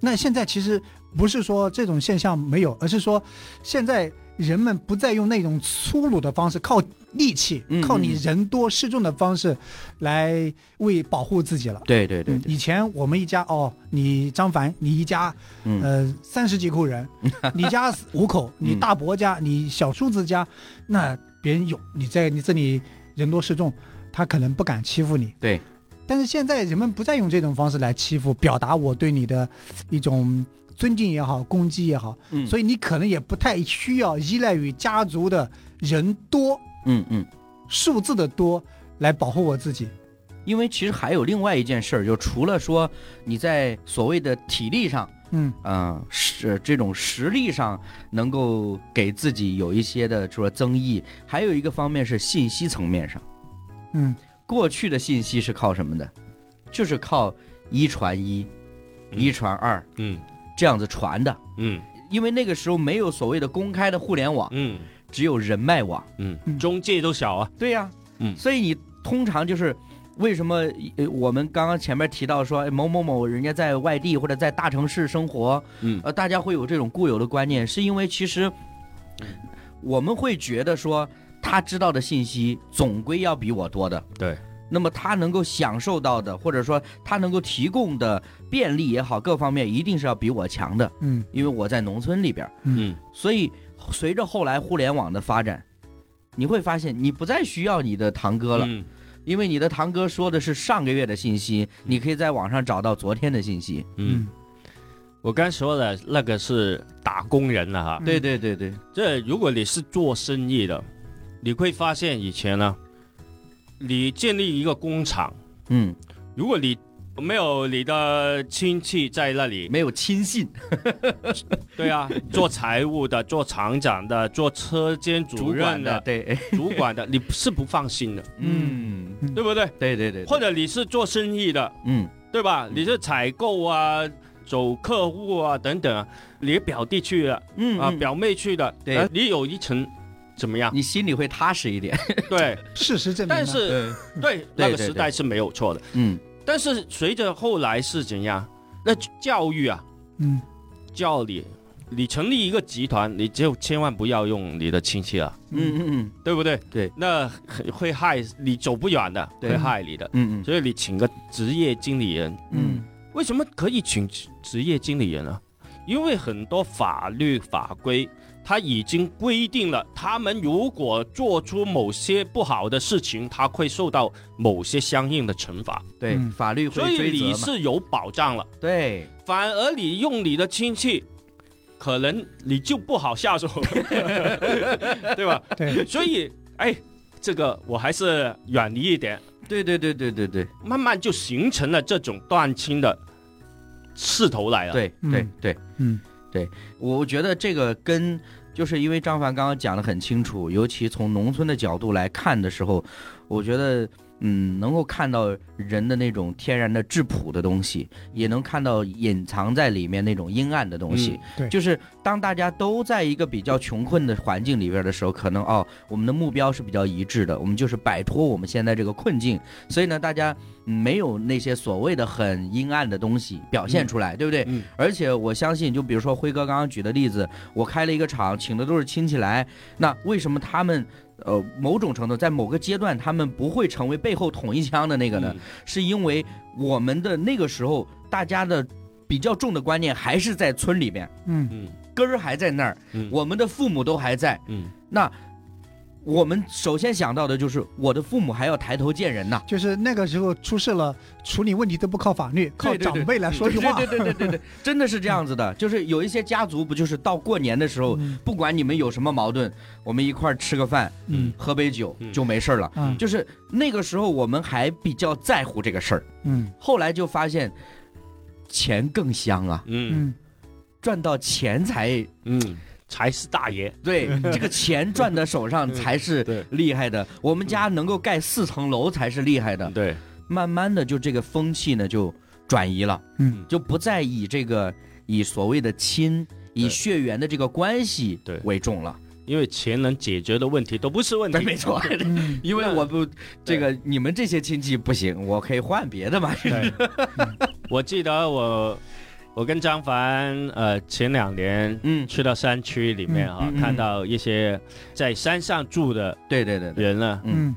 那现在其实不是说这种现象没有，而是说现在人们不再用那种粗鲁的方式，靠力气嗯，靠你嗯人多势众的方式来为保护自己了。对对对对，嗯以前我们一家哦，你张凡，你一家嗯呃三十几口人，你家五口，你大伯家，你小叔子家，那别人有你在你这里人多势众，他可能不敢欺负你。对。但是现在人们不再用这种方式来欺负，表达我对你的一种尊敬也好，攻击也好，嗯所以你可能也不太需要依赖于家族的人多嗯嗯。数字的多来保护我自己。因为其实还有另外一件事儿，就除了说你在所谓的体力上，嗯嗯，是这种实力上能够给自己有一些的说增益，还有一个方面是信息层面上。嗯过去的信息是靠什么的？就是靠一传一，嗯。一传二嗯。这样子传的。嗯。因为那个时候没有所谓的公开的互联网，嗯。只有人脉网。嗯。嗯。中介都小啊，对呀、嗯。所以你通常就是为什么呃我们刚刚前面提到说哎某某某人家在外地或者在大城市生活，嗯。呃，大家会有这种固有的观念，是因为其实我们会觉得说他知道的信息总归要比我多的，对，那么他能够享受到的，或者说他能够提供的便利也好，各方面一定是要比我强的，嗯。因为我在农村里边，嗯。所以随着后来互联网的发展，你会发现你不再需要你的堂哥了，嗯。因为你的堂哥说的是上个月的信息，你可以在网上找到昨天的信息。嗯，我刚说的那个是打工人了哈，嗯对对对对，这如果你是做生意的，你会发现以前呢，你建立一个工厂，嗯，如果你没有你的亲戚在那里，没有亲信，对啊，做财务的、做厂长的、做车间主主任管的，对，主管的，你是不放心的，嗯，对不对？对对对，或者你是做生意的，嗯。对吧？你是采购啊、走客户啊等等啊，你表弟去了啊，嗯。啊表妹去的，对。呃你有一层怎么样？你心里会踏实一点。对，事实证明，但是对那个时代是没有错的，嗯但是随着后来是怎样？那教育啊，嗯教你，你成立一个集团，你就千万不要用你的亲戚了，嗯嗯嗯对不对？对，那会会害你走不远的，会害你的。嗯嗯所以你请个职业经理人，嗯为什么可以请职业经理人啊？因为很多法律法规，它已经规定了，他们如果做出某些不好的事情，他会受到某些相应的惩罚，对，嗯。法律会所以。你是有保障了。对，反而你用你的亲戚，可能你就不好下手，对吧？对，所以，哎，这个我还是远离一点，对对对对对。对慢慢就形成了这种断亲的势头来了。，对嗯对对，嗯。对我觉得这个跟就是因为张凡刚刚讲的很清楚，尤其从农村的角度来看的时候，我觉得嗯能够看到人的那种天然的质朴的东西，也能看到隐藏在里面那种阴暗的东西。嗯对就是当大家都在一个比较穷困的环境里边的时候，可能哦，我们的目标是比较一致的，我们就是摆脱我们现在这个困境，所以呢，大家嗯没有那些所谓的很阴暗的东西表现出来，对不对？嗯而且我相信，就比如说辉哥刚刚举的例子，我开了一个厂，请的都是亲戚来，那为什么他们？呃，某种程度在某个阶段，他们不会成为背后捅一枪的那个呢，嗯。是因为我们的那个时候，大家的比较重的观念还是在村里边，嗯嗯。根儿还在那儿，嗯。我们的父母都还在。嗯。那我们首先想到的就是我的父母还要抬头见人呐，就是那个时候出事了，处理问题都不靠法律，靠长辈来说句话。对对对对对对，真的是这样子的。就是有一些家族不就是到过年的时候，嗯。不管你们有什么矛盾，我们一块儿吃个饭，嗯喝杯酒嗯。就没事儿了。嗯。就是那个时候我们还比较在乎这个事儿，嗯。后来就发现钱更香啊，嗯。嗯。赚到钱才嗯，才是大爷。对，这个钱赚在手上 才是厉害的。我们家能够盖四层楼才是厉害的。对，慢慢的，就这个风气呢就转移了，嗯就不再以这个以所谓的亲、以血缘的这个关系对为重了。因为钱能解决的问题都不是问题。没错。嗯 因为我不这个你们这些亲戚不行，我可以换别的嘛。对，我记得我我跟张凡呃前两年嗯，去到山区里面啊，嗯嗯嗯。看到一些在山上住的对对对对，人了，嗯。嗯，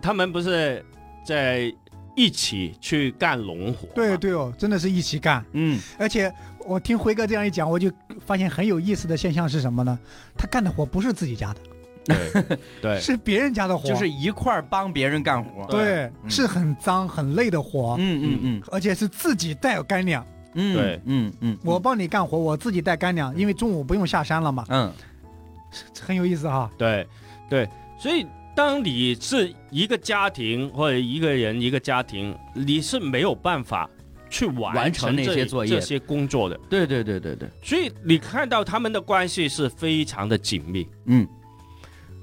他们不是在一起去干农活，对对哦，真的是一起干。嗯。而且我听辉哥这样一讲，我就发现很有意思的现象是什么呢？他干的活不是自己家的，对对。是别人家的活，就是一块儿帮别人干活。对，嗯。是很脏很累的活，嗯嗯嗯。而且是自己带干粮。嗯，对。嗯嗯，我帮你干活，我自己带干粮，因为中午不用下山了嘛，嗯。很有意思哈。对对，所以当你是一个家庭或者一个人一个家庭，你是没有办法去完完成那这些作业。这些工作的，对对对对对，所以你看到他们的关系是非常的紧密，嗯。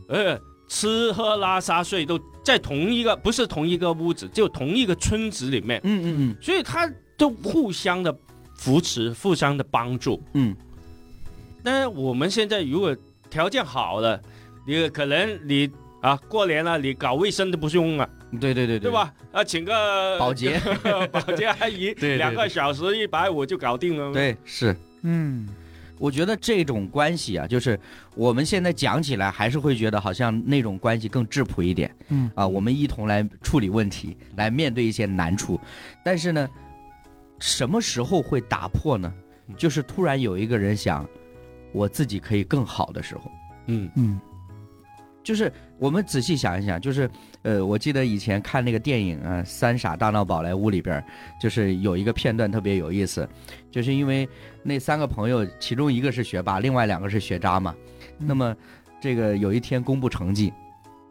呃，吃喝拉撒睡都在同一个不是同一个屋子，就同一个村子里面，嗯嗯嗯。所以他都互相的扶持，互相的帮助。嗯那我们现在如果条件好了，你可能你啊过年了，你搞卫生都不用了，对，对对对对？吧？啊，请个保洁，保洁阿姨，对对两个小时一百五就搞定了。，对是。嗯，我觉得这种关系啊，就是我们现在讲起来，还是会觉得好像那种关系更质朴一点。嗯啊，我们一同来处理问题，来面对一些难处。但是呢，什么时候会打破呢？就是突然有一个人想，我自己可以更好的时候。嗯嗯就是我们仔细想一想，就是呃，我记得以前看那个电影啊，《三傻大闹宝莱坞》里边，就是有一个片段特别有意思，就是因为那三个朋友，其中一个是学霸，另外两个是学渣嘛。嗯那么这个有一天公布成绩，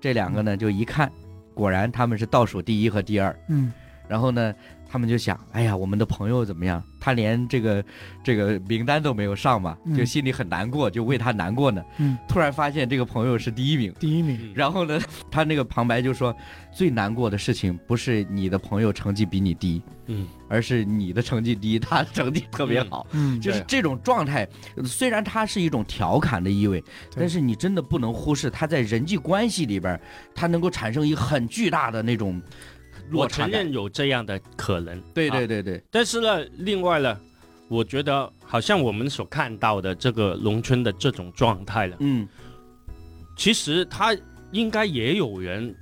这两个呢就一看，果然他们是倒数第一和第二。嗯然后呢，他们就想，哎呀，我们的朋友怎么样？他连这个这个名单都没有上嘛，嗯就心里很难过，就为他难过呢。嗯，突然发现这个朋友是第一名，第一名。嗯然后呢，他那个旁白就说，最难过的事情不是你的朋友成绩比你低，嗯而是你的成绩低，他成绩特别好。嗯，就是这种状态，虽然它是一种调侃的意味，但是你真的不能忽视他在人际关系里边儿，它能够产生一个很巨大的那种落我承。认有这样的可能。对啊对对对，但是呢，另外呢，我觉得好像我们所看到的这个农村的这种状态了，嗯其实他应该也有人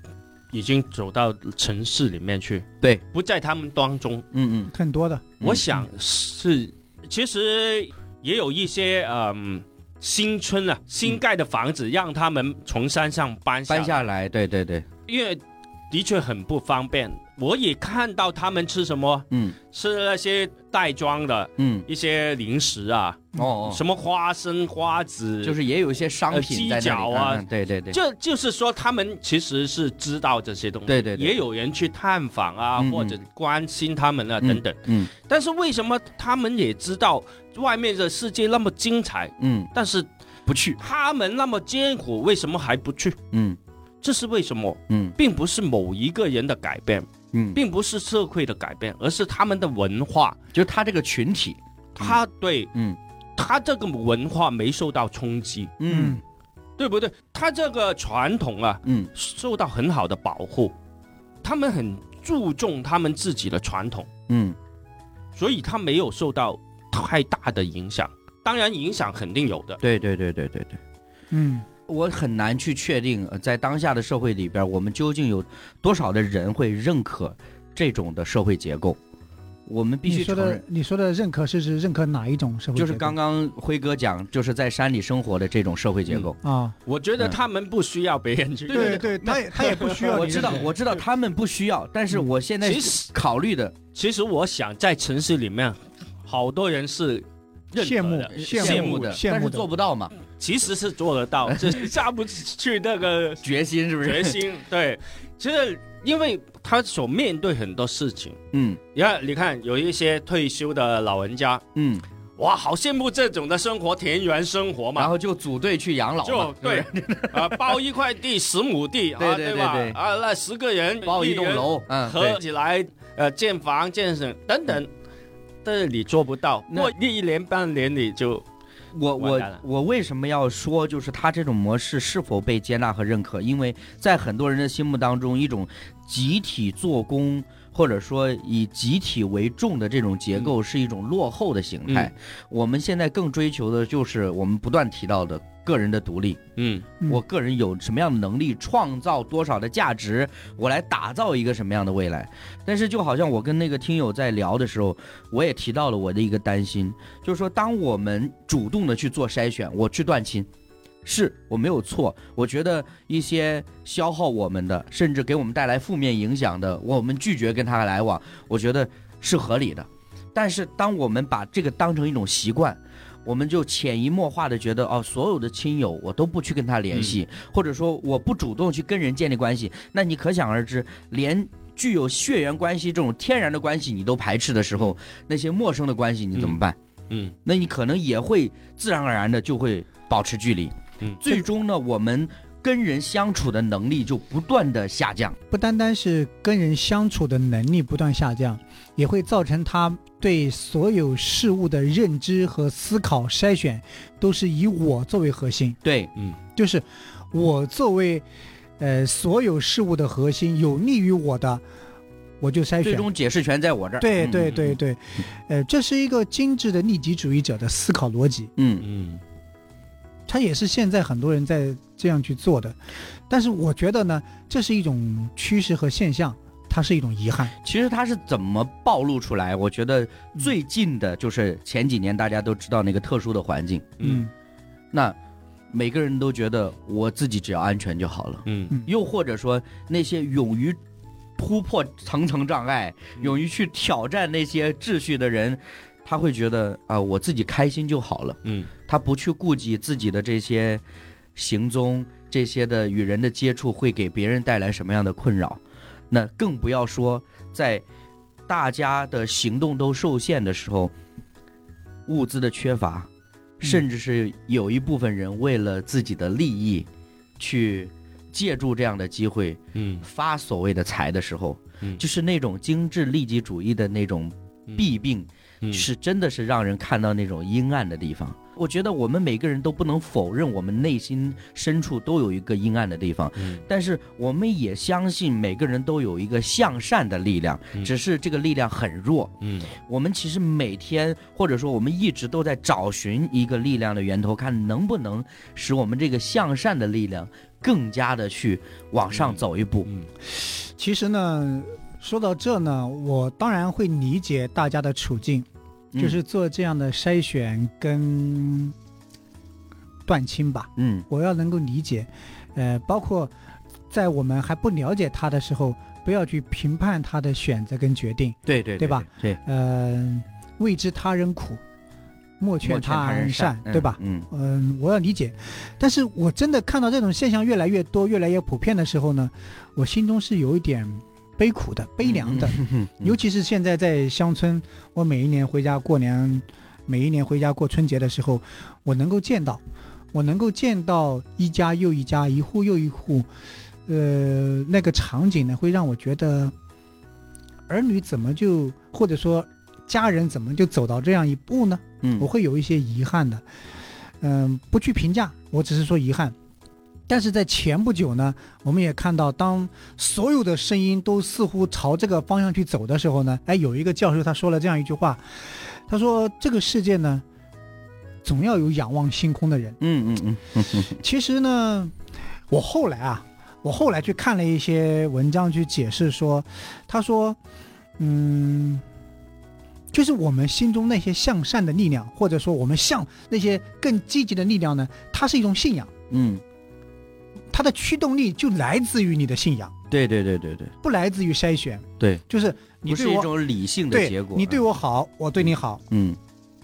已经走到城市里面去，对，不在他们当中。嗯嗯很多的。嗯我想是，其实也有一些嗯。新村啊，新盖的房子让他们从山上搬搬下来，对对对，因为的确很不方便。我也看到他们吃什么，嗯。吃那些袋装的嗯，一些零食啊，哦哦，什么花生、花子，就是也有一些商呃品在那里鸡脚啊对对对，就就是说，他们其实是知道这些东西，对对对。也有人去探访啊，或者关心他们啊，等等。嗯。但是为什么他们也知道外面的世界那么精彩，嗯，但是不去，他们那么艰苦，为什么还不去？嗯这是为什么？嗯并不是某一个人的改变，嗯，并不是社会的改变，而是他们的文化。就是他这个群体，他对嗯他这个文化没受到冲击，嗯对不对？他这个传统啊，嗯受到很好的保护，他们很注重他们自己的传统，嗯所以他没有受到太大的影响。当然，影响肯定有的。对对对对对对。嗯我很难去确定，呃在当下的社会里边，我们究竟有多少的人会认可这种的社会结构？我们必须说的承认，你说的认可是指认可哪一种社会结构？就是刚刚辉哥讲，就是在山里生活的这种社会结构。啊，我觉得嗯他们不需要别人去。对对对，他他也不需要 我知道我知道他们不需要，但是我现在其实考虑的，其实我想在城市里面，好多人是羡慕的羡羡慕慕的，但是羡慕做不到嘛，其实是做得到，只是下不去那个决心是不是？决心。对，其实因为他所面对很多事情，嗯。你看，你看有一些退休的老人家，嗯，哇，好羡慕这种的生活，田园生活嘛。然后就组队去养老就，对。啊，包一块地十亩地啊，对对吧？对。对？啊，那十个人包一栋楼，嗯，合，起来，呃，建房建省等等，但是你做不到，那过一年半年你就我我我为什么要说，就是他这种模式是否被接纳和认可？因为在很多人的心目当中，一种集体做工或者说以集体为重的这种结构是一种落后的形态。我们现在更追求的就是我们不断提到的个人的独立。嗯嗯我个人有什么样的能力，创造多少的价值，我来打造一个什么样的未来。但是就好像我跟那个听友在聊的时候，我也提到了我的一个担心，就是说，当我们主动的去做筛选，我去断亲。是我没有错，我觉得一些消耗我们的，甚至给我们带来负面影响的，我们拒绝跟他来往，我觉得是合理的。但是当我们把这个当成一种习惯，我们就潜移默化的觉得哦，所有的亲友我都不去跟他联系，或者说我不主动去跟人建立关系，那你可想而知，连具有血缘关系这种天然的关系你都排斥的时候，那些陌生的关系你怎么办？嗯。那你可能也会自然而然的就会保持距离，嗯。最终呢，我们跟人相处的能力就不断的下降。不单单是跟人相处的能力不断下降，也会造成他对所有事物的认知和思考筛选都是以我作为核心，对，嗯。就是我作为呃所有事物的核心，有利于我的，我就筛选。最终解释权在我这儿。对嗯对对，对，呃，这是一个精致的利己主义者的思考逻辑，嗯。嗯。他也是现在很多人在这样去做的，但是我觉得呢，这是一种趋势和现象，它是一种遗憾。其实它是怎么暴露出来？我觉得最近的就是前几年大家都知道那个特殊的环境，嗯那每个人都觉得我自己只要安全就好了。嗯嗯又或者说那些勇于突破层层障碍、勇于去挑战那些秩序的人，他会觉得啊、我自己开心就好了。嗯他不去顾及自己的这些行踪，这些的与人的接触会给别人带来什么样的困扰，那更不要说在大家的行动都受限的时候，物资的缺乏，甚至是有一部分人为了自己的利益，去借助这样的机会嗯。发所谓的财的时候，嗯。就是那种精致利己主义的那种弊病。嗯是真的是让人看到那种阴暗的地方。我觉得我们每个人都不能否认，我们内心深处都有一个阴暗的地方，嗯但是我们也相信每个人都有一个向善的力量，嗯只是这个力量很弱。嗯我们其实每天或者说我们一直都在找寻一个力量的源头，看能不能使我们这个向善的力量更加的去往上走一步。嗯其实呢，说到这呢，我当然会理解大家的处境，嗯就是做这样的筛选跟断亲吧。嗯我要能够理解，呃，包括在我们还不了解他的时候，不要去评判他的选择跟决定。对对对吧？对，呃，未知他人苦，莫劝他人人善，对吧？嗯嗯，我要理解，但是我真的看到这种现象越来越多、越来越普遍的时候呢，我心中是有一点悲苦的、悲凉的。嗯，尤其是现在在乡村，我每一年回家过年，每一年回家过春节的时候，我能够见到，我能够见到一家又一家，一户又一户，呃，那个场景呢，会让我觉得，儿女怎么就或者说家人怎么就走到这样一步呢？嗯我会有一些遗憾的，嗯、不去评价，我只是说遗憾。但是在前不久呢，我们也看到，当所有的声音都似乎朝这个方向去走的时候呢，哎，有一个教授他说了这样一句话，他说这个世界呢，总要有仰望星空的人。嗯嗯嗯。嗯 其实呢，我后来啊，我后来去看了一些文章去解释说，他说，嗯，就是我们心中那些向善的力量，或者说我们向那些更积极的力量呢，它是一种信仰，嗯，它的驱动力就来自于你的信仰，对对对对对。不来自于筛选。对，就是你不是一对我种理性的结果。你对我好，我对你好；嗯。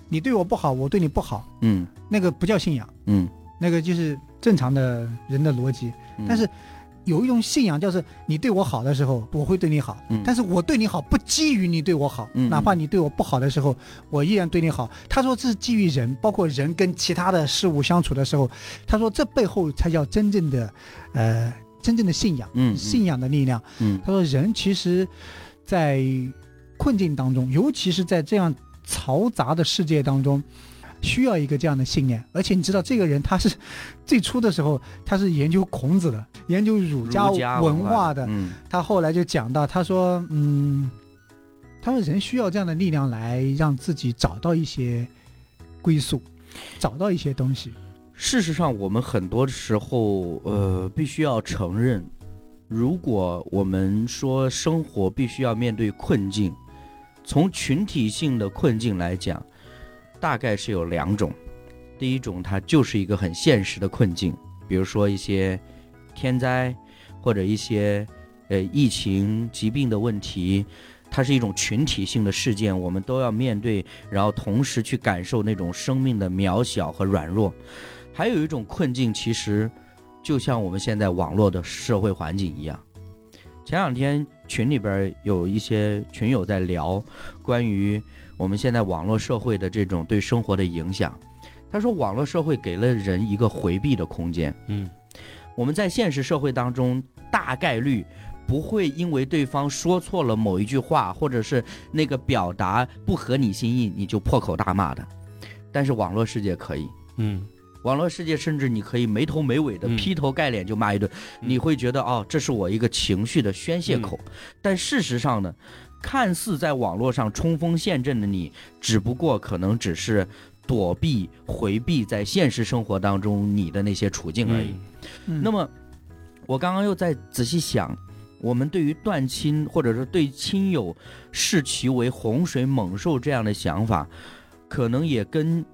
你对我不好，我对你不好，嗯。那个不叫信仰，嗯，那个就是正常的人的逻辑。嗯。但是有一种信仰，就是你对我好的时候，我会对你好；嗯但是我对你好不基于你对我好，嗯哪怕你对我不好的时候，我依然对你好。他说这是基于人，包括人跟其他的事物相处的时候，他说这背后才叫真正的，呃，真正的信仰，嗯嗯信仰的力量。嗯他说人其实，在困境当中，尤其是在这样嘈杂的世界当中。需要一个这样的信念，而且你知道，这个人他是最初的时候他是研究孔子的，研究儒家文化化的。嗯他后来就讲到，他说，嗯，他说人需要这样的力量来让自己找到一些归宿，找到一些东西。事实上，我们很多时候，呃，必须要承认，如果我们说生活必须要面对困境，从群体性的困境来讲，大概是有两种。第一种，它就是一个很现实的困境，比如说一些天灾或者一些呃疫情、疾病的问题，它是一种群体性的事件，我们都要面对，然后同时去感受那种生命的渺小和软弱。还有一种困境，其实就像我们现在网络的社会环境一样。前两天群里边有一些群友在聊关于我们现在网络社会的这种对生活的影响。他说，网络社会给了人一个回避的空间。嗯，我们在现实社会当中，大概率不会因为对方说错了某一句话，或者是那个表达不合你心意，你就破口大骂的。但是网络世界可以。嗯。网络世界甚至你可以没头没尾的劈头盖脸就骂一顿，你会觉得哦，这是我一个情绪的宣泄口。但事实上呢，看似在网络上冲锋陷阵的你，只不过可能只是躲避、回避在现实生活当中你的那些处境而已。那么，我刚刚又在仔细想，我们对于断亲或者说对亲友视其为洪水猛兽这样的想法，可能也跟。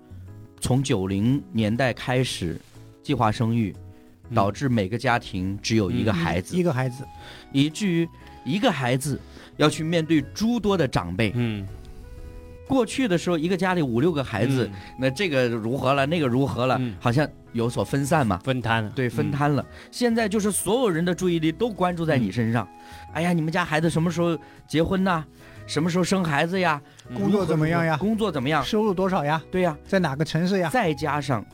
从九零年代开始，计划生育，导致每个家庭只有一个孩子，一个孩子，以至于一个孩子要去面对诸多的长辈。嗯，过去的时候，一个家里五六个孩子，那这个如何了，那个如何了，好像有所分散嘛，分摊了，对，分摊了。现在就是所有人的注意力都关注在你身上。哎呀，你们家孩子什么时候结婚呢？什么时候生孩子呀？工作怎么样呀？工作怎么样？收入多少呀？对呀，在哪个城市呀？再加上，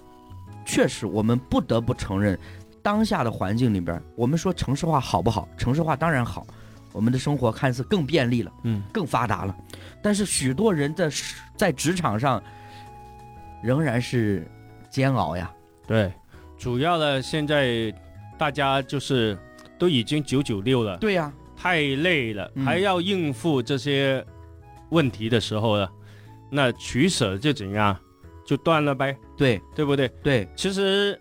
确实我们不得不承认，当下的环境里边，我们说城市化好不好？城市化当然好，我们的生活看似更便利了，嗯，更发达了。但是许多人在在职场上仍然是煎熬呀。对，主要的现在大家就是都已经九九六了。对呀。太累了，还要应付这些问题的时候呢，那取舍就怎样，就断了呗。对，对不对？对，其实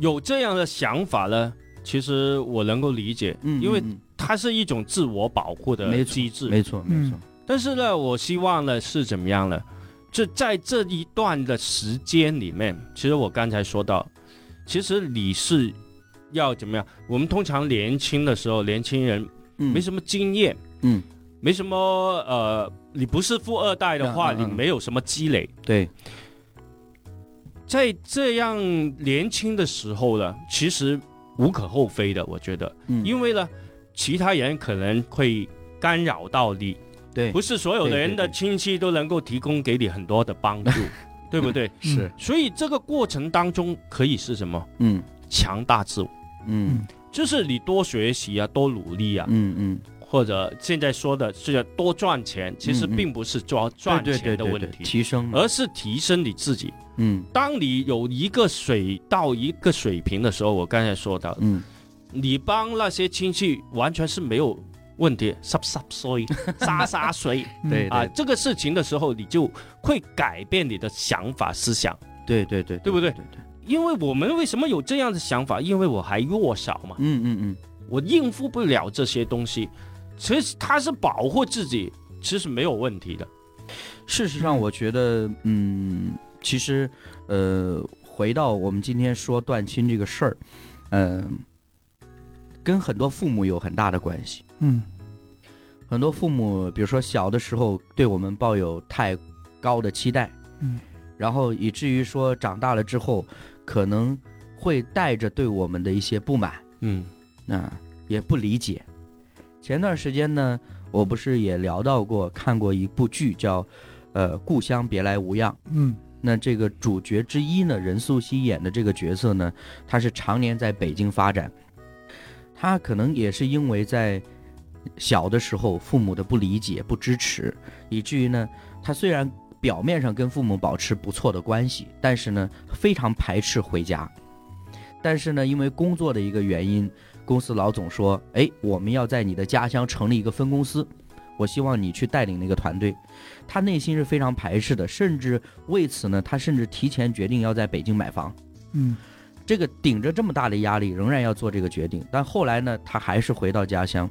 有这样的想法呢，其实我能够理解，嗯因为它是一种自我保护的机制。没错，没错。但是呢，我希望呢是怎么样呢？就在这一段的时间里面，其实我刚才说到，其实你是。要怎么样？我们通常年轻的时候，年轻人没什么经验，嗯，没什么呃，你不是富二代的话，你没有什么积累。对，在这样年轻的时候呢，其实无可厚非的，我觉得，因为呢，其他人可能会干扰到你，对，不是所有的人的亲戚都能够提供给你很多的帮助，对不对？是，所以这个过程当中可以是什么？嗯，强大自我。嗯，就是你多学习啊，多努力啊，嗯嗯，或者现在说的是多赚钱，其实并不是赚赚钱的问题，提升，而是提升你自己。嗯，当你有一个水到一个水平的时候，我刚才说到，嗯，你帮那些亲戚完全是没有问题，杀杀水，杀杀水，对啊，这个事情的时候，你就会改变你的想法思想，对对对，对不对？对对。因为我们为什么有这样的想法？因为我还弱小嘛。嗯嗯嗯，我应付不了这些东西。其实他是保护自己，其实没有问题的。事实上，我觉得，嗯，其实，呃，回到我们今天说断亲这个事儿，嗯，跟很多父母有很大的关系。嗯，很多父母，比如说小的时候对我们抱有太高的期待，嗯，然后以至于说长大了之后。可能会带着对我们的一些不满，嗯，那也不理解。前段时间呢，我不是也聊到过，看过一部剧叫《呃故乡别来无恙》，嗯，那这个主角之一呢，任素汐演的这个角色呢，他是常年在北京发展，他可能也是因为在小的时候父母的不理解、不支持，以至于呢，他虽然。表面上跟父母保持不错的关系，但是呢，非常排斥回家。但是呢，因为工作的一个原因，公司老总说：“哎，我们要在你的家乡成立一个分公司，我希望你去带领那个团队。他内心是非常排斥的，甚至为此呢，他甚至提前决定要在北京买房。嗯这个顶着这么大的压力，仍然要做这个决定。但后来呢，他还是回到家乡。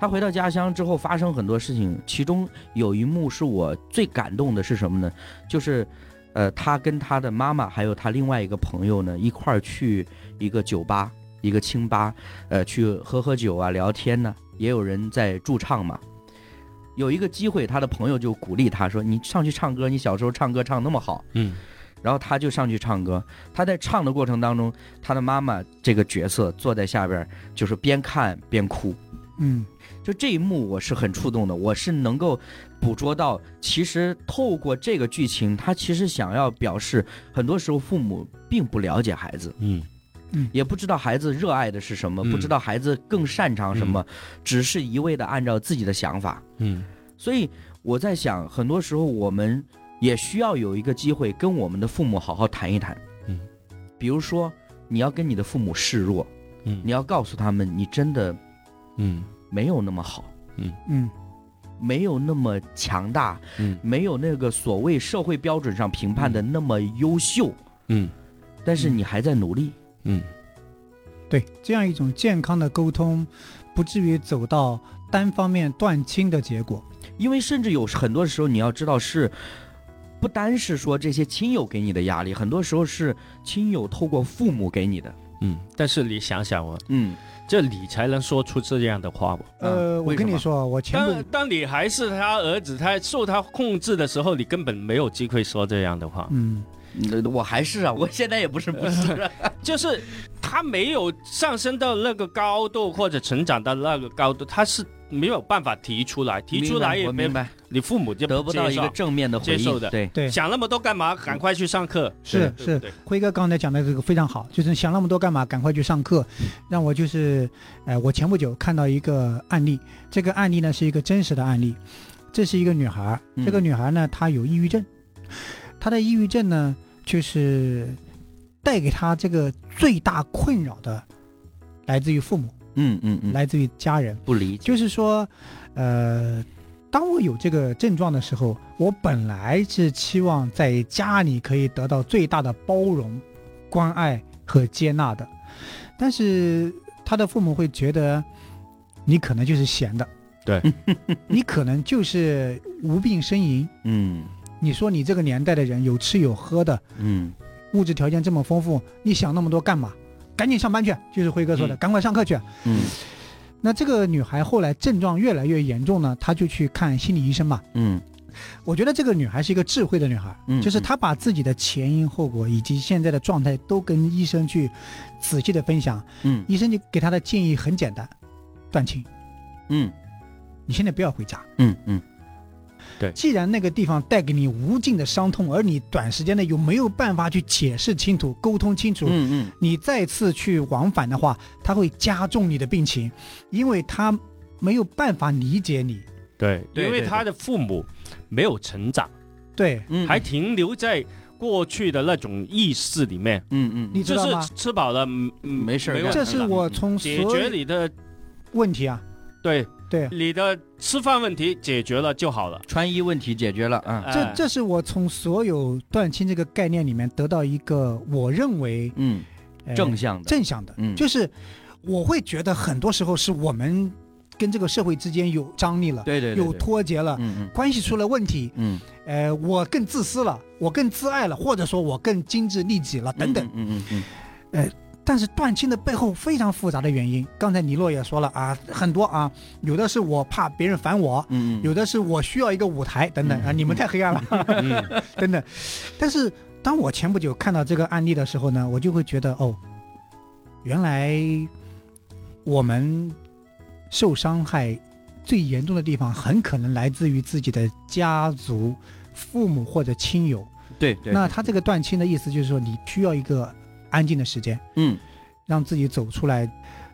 他回到家乡之后，发生很多事情，其中有一幕是我最感动的，是什么呢？就是，呃，他跟他的妈妈还有他另外一个朋友呢，一块儿去一个酒吧，一个清吧，呃，去喝喝酒啊，聊天呢，也有人在驻唱嘛。有一个机会，他的朋友就鼓励他说：“你上去唱歌，你小时候唱歌唱那么好。”嗯然后他就上去唱歌。他在唱的过程当中，他的妈妈这个角色坐在下边，就是边看边哭。嗯就这一幕，我是很触动的，我是能够捕捉到，其实透过这个剧情，他其实想要表示，很多时候父母并不了解孩子，嗯也不知道孩子热爱的是什么，嗯不知道孩子更擅长什么，只是一味的按照自己的想法。嗯所以我在想，很多时候我们也需要有一个机会跟我们的父母好好谈一谈。嗯，比如说你要跟你的父母示弱，嗯你要告诉他们，你真的嗯没有那么好，嗯嗯没有那么强大，嗯没有那个所谓社会标准上评判的那么优秀，嗯但是你还在努力。嗯对，这样一种健康的沟通，不至于走到单方面断亲的结果。因为甚至有很多时候，你要知道是。不单是说这些亲友给你的压力，很多时候是亲友透过父母给你的。嗯，但是你想想哦，嗯，这你才能说出这样的话不？呃，我跟你说，我前当当你还是他儿子，他受他控制的时候，你根本没有机会说这样的话。嗯呃我还是啊，我现在也不是不是啊。就是他没有上升到那个高度，或者成长到那个高度，他是没有办法提出来，提出来也没我明白，你父母就得不到一个正面的回应。接受的对，对，想那么多干嘛？赶快去上课。是是辉哥刚才讲的这个非常好，就是想那么多干嘛？赶快去上课。让我就是，呃，我前不久看到一个案例，这个案例呢是一个真实的案例，这是一个女孩这个女孩呢她有抑郁症，她的抑郁症呢就是带给她这个最大困扰的来自于父母，嗯嗯嗯，来自于家人。不理解。就是说，呃，当我有这个症状的时候，我本来是期望在家里可以得到最大的包容、关爱和接纳的，但是他的父母会觉得你可能就是闲的，对，你可能就是无病呻吟。嗯你说你这个年代的人有吃有喝的，嗯物质条件这么丰富，你想那么多干嘛？赶紧上班去，就是辉哥说的，嗯赶快上课去。嗯那这个女孩后来症状越来越严重呢，她就去看心理医生嘛。嗯我觉得这个女孩是一个智慧的女孩，嗯就是她把自己的前因后果以及现在的状态都跟医生去仔细的分享。嗯医生就给她的建议很简单，断亲，嗯你现在不要回家。嗯嗯既然那个地方带给你无尽的伤痛，而你短时间内又没有办法去解释清楚、沟通清楚，嗯嗯。你再次去往返的话，它会加重你的病情，因为他没有办法理解你。对，对对因为他的父母没有成长，对，嗯，还停留在过去的那种意识里面，嗯嗯。你知道吗？就是吃饱了，没事儿干有这是我从解所有决你的问题啊，对对，你的吃饭问题解决了就好了。穿衣问题解决了嗯。这哎这是我从所有断亲这个概念里面得到一个我认为、嗯，呃正向的。正向的，嗯就是我会觉得很多时候是我们跟这个社会之间有张力了，有对对对对脱节了，嗯嗯关系出了问题，嗯呃，我更自私了，我更自爱了，或者说我更精致利己了，等等。嗯嗯嗯但是断亲的背后非常复杂的原因，刚才尼洛也说了啊，很多啊，有的是我怕别人烦我，嗯嗯，有的是我需要一个舞台等等啊，嗯你们太黑暗了嗯 等等。但是当我前不久看到这个案例的时候呢，我就会觉得哦，原来我们受伤害最严重的地方，很可能来自于自己的家族、父母或者亲友。对对。那他这个断亲的意思就是说，你需要一个安静的时间，嗯。让自己走出来。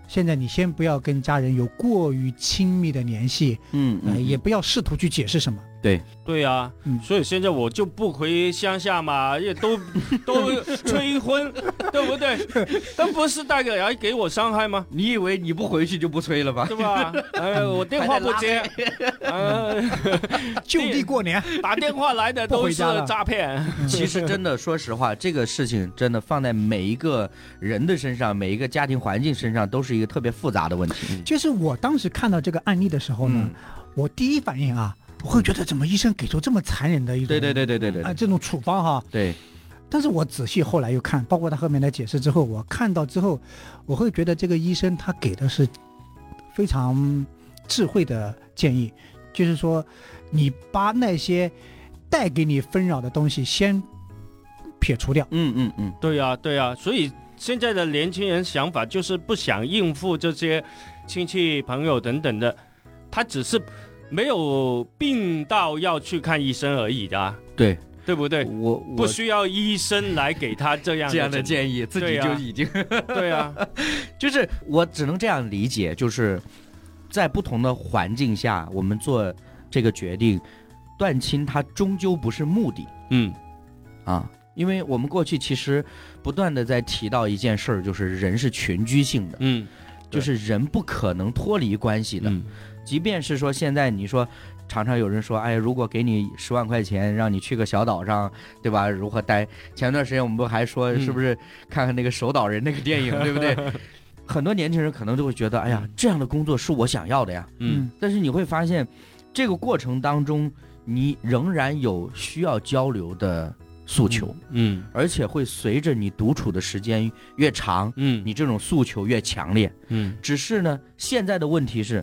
现在你先不要跟家人有过于亲密的联系，嗯也不要试图去解释什么，对对啊，嗯所以现在我就不回乡下嘛，也都都催婚，对不对？但不是带给来给我伤害吗？你以为你不回去就不催了吧？对吧？哎，我 电话不接，呃，就地过年，打电话来的都是诈骗。其实真的，说实话，这个事情真的放在每一个人的身上，每一个家庭环境身上，都是一个特别复杂的问题。就是我当时看到这个案例的时候呢，嗯我第一反应啊，我会觉得怎么医生给出这么残忍的一种对对对对对对啊、对这种处方哈。对，但是我仔细后来又看，包括他后面的解释之后，我看到之后，我会觉得这个医生他给的是非常智慧的建议，就是说，你把那些带给你纷扰的东西先撇除掉。嗯嗯嗯，对呀、对呀、所以现在的年轻人想法就是不想应付这些亲戚朋友等等的，他只是没有病到要去看医生而已的啊，对对不对？我不需要医生来给他这样这样的建议，自己就已经 对啊，就是我只能这样理解，就是在不同的环境下，我们做这个决定，断亲它终究不是目的嗯啊。因为我们过去其实不断的在提到一件事儿，就是人是群居性的，嗯就是人不可能脱离关系的。嗯即便是说现在你说，常常有人说，哎，如果给你十万块钱，让你去个小岛上，对吧？如何待？前段时间我们不还说，嗯是不是看看那个守岛人那个电影，对不对？很多年轻人可能都会觉得，哎呀，这样的工作是我想要的呀。嗯但是你会发现，这个过程当中，你仍然有需要交流的诉求，嗯而且会随着你独处的时间越长，嗯你这种诉求越强烈。嗯只是呢，现在的问题是，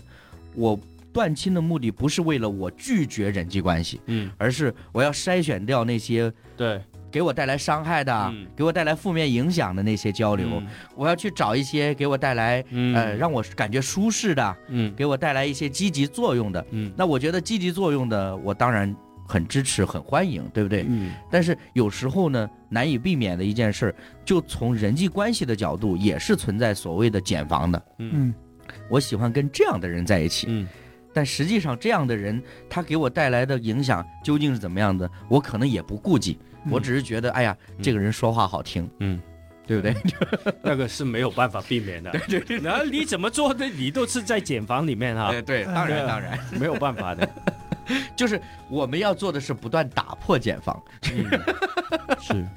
我断亲的目的不是为了我拒绝人际关系，嗯，而是我要筛选掉那些对，给我带来伤害的、嗯。给我带来负面影响的那些交流。嗯。我要去找一些给我带来、嗯。呃让我感觉舒适的，嗯。给我带来一些积极作用的。嗯。那我觉得积极作用的，我当然很支持、很欢迎，对不对？嗯。但是有时候呢，难以避免的一件事，就从人际关系的角度，也是存在所谓的减防的。嗯。嗯我喜欢跟这样的人在一起，嗯但实际上这样的人他给我带来的影响究竟是怎么样的，我可能也不顾及，嗯我只是觉得，哎呀，这个人说话好听，嗯，对不对？那个是没有办法避免的。对对然后 你怎么做的，你都是在茧房里面哈，哎，对，嗯当对啊然当然，没有办法的。就是我们要做的是不断打破茧房。是，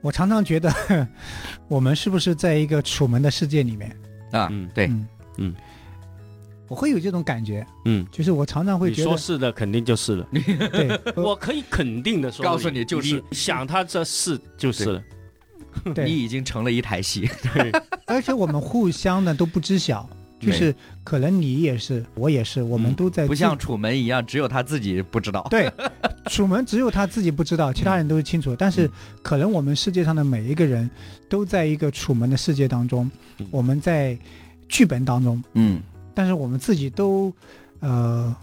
我常常觉得，我们是不是在一个楚门的世界里面？啊，嗯。对，嗯。嗯，我会有这种感觉，嗯，就是我常常会你觉得，说是的，肯定就是了。对，我可以肯定的说，告诉你就是。想他这是就是了。你，已经成了一台戏。对，而且我们互相呢都不知晓，就是可能你也是，我也是，我们嗯都在自不像楚门一样，只有他自己不知道。对，楚门只有他自己不知道，其他人都是清楚。但是嗯可能我们世界上的每一个人都在一个楚门的世界当中嗯，我们在剧本当中，嗯，但是我们自己都呃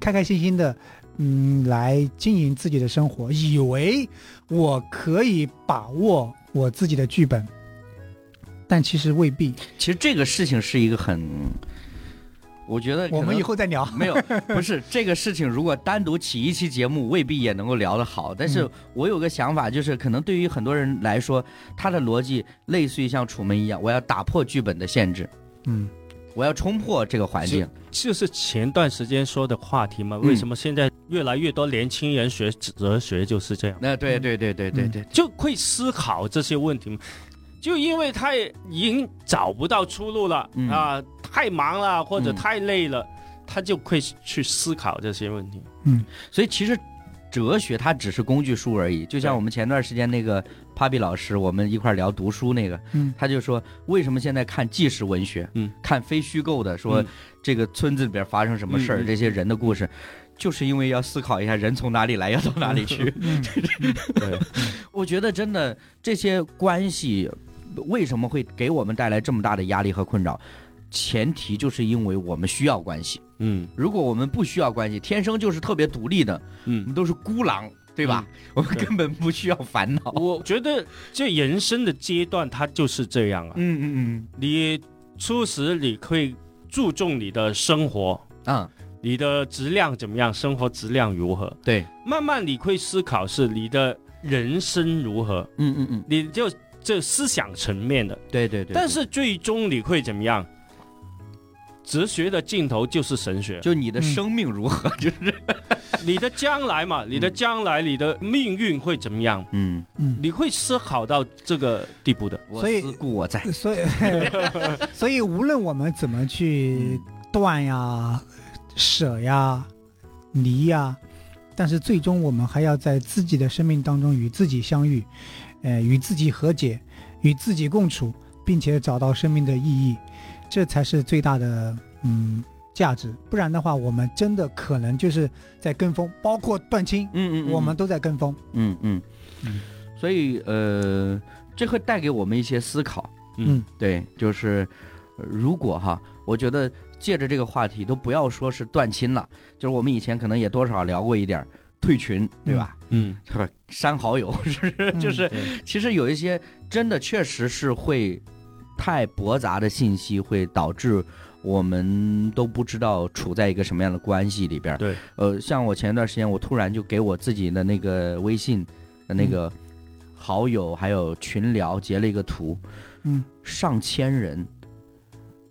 开开心心的。嗯，来经营自己的生活，以为我可以把握我自己的剧本，但其实未必。其实这个事情是一个很，我觉得我们以后再聊。没有，不是 这个事情，如果单独起一期节目，未必也能够聊得好。但是嗯我有个想法，就是可能对于很多人来说，他的逻辑类似于像楚门一样，我要打破剧本的限制，嗯，我要冲破这个环境。就是前段时间说的话题嘛。嗯为什么现在越来越多年轻人学哲学就是这样？那对对对对对对，就会思考这些问题嘛。就因为他已经找不到出路了、嗯啊，太忙了或者嗯太累了，他就会去思考这些问题。嗯所以其实哲学它只是工具书而已。就像我们前段时间那个 Papi 老师，我们一块聊读书那个，嗯他就说为什么现在看纪实文学，嗯，看非虚构的，说嗯这个村子里边发生什么事儿，这些人的故事。就是因为要思考一下人从哪里来，要到哪里去。嗯 对，我觉得真的这些关系为什么会给我们带来这么大的压力和困扰？前提就是因为我们需要关系。嗯如果我们不需要关系，天生就是特别独立的，嗯我嗯们，都是孤狼，对吧？我们根本不需要烦恼。我觉得这人生的阶段它就是这样啊。嗯嗯嗯你初始你可以注重你的生活，嗯你的质量怎么样，生活质量如何，对，慢慢你会思考是你的人生如何，嗯嗯嗯，你就这思想层面的，对对对。但是最终你会怎么样？哲学的尽头就是神学，就你的生命如何，就是 你的将来嘛，你的将来，你的命运会怎么样？嗯，嗯，你会思考到这个地步的。我所以思故我在。所以 所以无论我们怎么去断呀、舍呀、离呀，但是最终我们还要在自己的生命当中与自己相遇，呃，与自己和解，与自己共处，并且找到生命的意义，这才是最大的嗯价值。不然的话，我们真的可能就是在跟风，包括断亲，嗯嗯，我们都在跟风。嗯嗯嗯，所以呃，这会带给我们一些思考。嗯对，就是呃如果哈，我觉得借着这个话题，都不要说是断亲了，就是我们以前可能也多少聊过一点儿退群，对吧？嗯，是吧？删好友，是不是？就是对其实有一些真的确实是会太驳杂的信息，会导致我们都不知道处在一个什么样的关系里边儿。对，呃，像我前一段时间，我突然就给我自己的那个微信的那个好友还有群聊截了一个图，嗯上千人。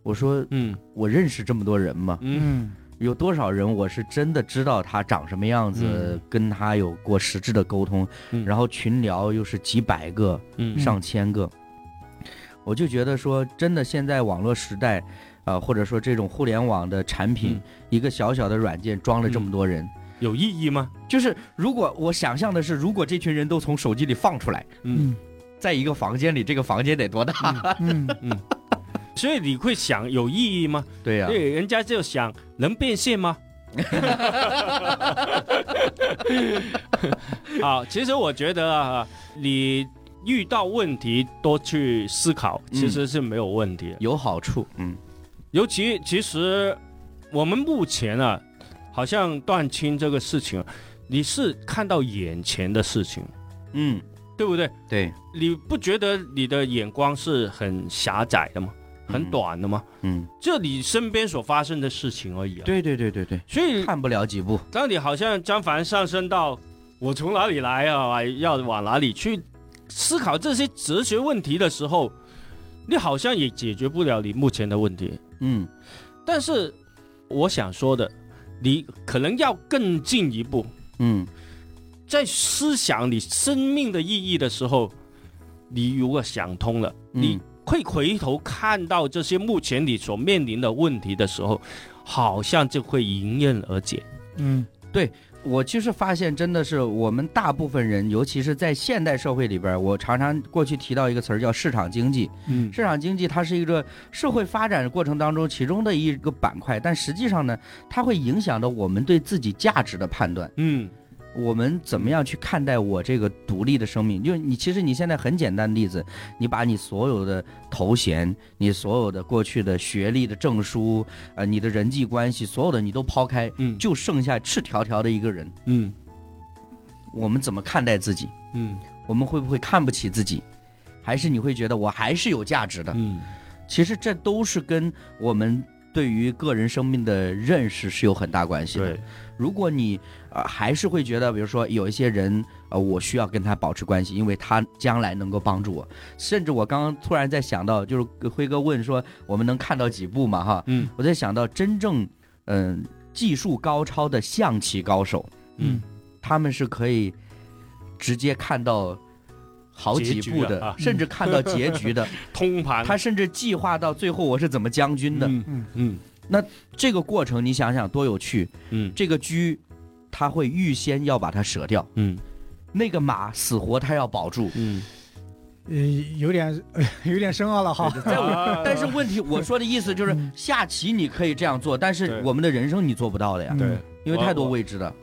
我说嗯我认识这么多人吗？嗯嗯有多少人我是真的知道他长什么样子，嗯。跟他有过实质的沟通，嗯。然后群聊又是几百个、嗯。上千个，我就觉得说，真的现在网络时代，呃，或者说这种互联网的产品，嗯。一个小小的软件装了这么多人，有意义吗？就是如果我想象的是，如果这群人都从手机里放出来，嗯。在一个房间里，这个房间得多大？嗯。嗯所以你会想有意义吗？对呀、对，人家就想能变现吗？好，其实我觉得啊，你遇到问题多去思考，嗯其实是没有问题的。有好处，嗯尤其其实我们目前啊，好像断亲这个事情啊，你是看到眼前的事情，嗯，对不对？对，你不觉得你的眼光是很狭窄的吗？很短的嘛？嗯，就你身边所发生的事情而已啊。对对对对对，所以看不了几步，当你好像张凡上升到我从哪里来啊，要往哪里去？思考这些哲学问题的时候，你好像也解决不了你目前的问题。嗯。但是我想说的，你可能要更进一步，嗯。在思想你生命的意义的时候，你如果想通了，你嗯会回头看到这些目前你所面临的问题的时候，好像就会迎刃而解。嗯对我其实发现，真的是我们大部分人，尤其是在现代社会里边，我常常过去提到一个词儿叫市场经济。嗯市场经济它是一个社会发展过程当中其中的一个板块，但实际上呢，它会影响到我们对自己价值的判断。嗯我们怎么样去看待我这个独立的生命？就是你，其实你现在很简单的例子，你把你所有的头衔、你所有的过去的学历的证书、呃，你的人际关系，所有的你都抛开，嗯就剩下赤条条的一个人。嗯我们怎么看待自己？嗯我们会不会看不起自己？还是你会觉得我还是有价值的？嗯其实这都是跟我们对于个人生命的认识是有很大关系的。对，如果你呃还是会觉得，比如说有一些人，呃，我需要跟他保持关系，因为他将来能够帮助我。甚至我刚刚突然在想到，就是辉哥问说，我们能看到几部嘛？哈，嗯我在想到真正嗯、技术高超的象棋高手，嗯他们是可以直接看到好几结局步的，啊甚至看到结局的。通盘，他甚至计划到最后我是怎么将军的。嗯嗯嗯这个过程你想想多有趣！嗯这个车他会预先要把它舍掉，嗯那个马死活他要保住。嗯，呃，有点呃 有点深奥了哈。在我啊但是问题，我说的意思就是嗯下棋你可以这样做，但是我们的人生你做不到的呀，嗯对，因为太多未知的。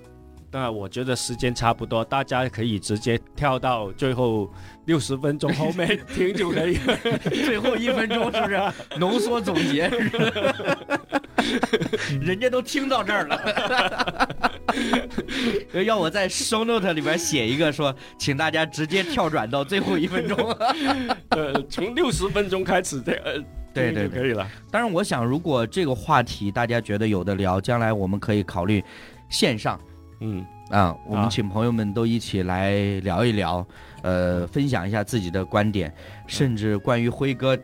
当然，我觉得时间差不多，大家可以直接跳到最后六十分钟后面 听就可以了。最后一分钟是不是浓缩总结？人家都听到这儿了，要我在 show note 里边写一个说，请大家直接跳转到最后一分钟。呃，从六十分钟开始，这呃对对对。可以了。当然，我想如果这个话题大家觉得有的聊，将来我们可以考虑线上嗯，啊，我们啊请朋友们都一起来聊一聊，呃，分享一下自己的观点，甚至关于辉哥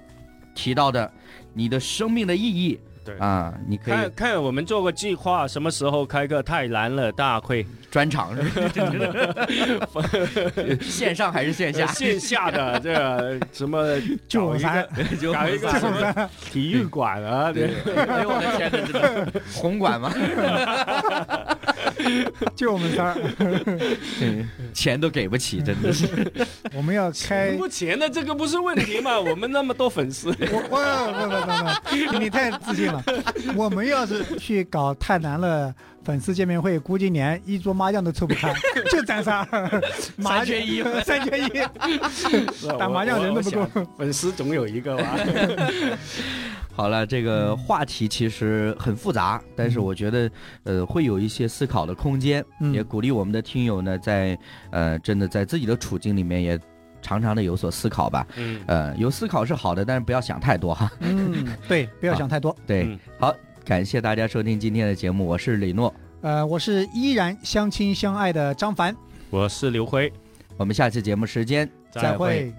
提到的你的生命的意义对。啊，你可以看看我们做个计划，什么时候开个太难了大会？专场是吧 线上还是线下？线下的这个什么就搞一三个搞一个什么体育馆啊？对，对，哎呦我的天哪，这个红馆吗？就我们仨儿，钱都给不起，真的是。我们要开，不钱的这个不是问题嘛？我们那么多粉丝，我我不不不不，你太自信了。我们要是去搞太难了粉丝见面会，估计连一桌麻将都凑不开，就咱仨，麻三缺一三缺一，打麻将人都不够。够，粉丝总有一个吧？好了，这个话题其实很复杂，但是我觉得，呃，会有一些思考的空间，嗯。也鼓励我们的听友呢，在呃，真的在自己的处境里面也常常的有所思考吧。嗯，呃，有思考是好的，但是不要想太多哈。嗯，对，不要想太多。对，嗯。好，感谢大家收听今天的节目，我是李诺，呃，我是依然相亲相爱的张凡，我是刘辉，我们下期节目时间再会。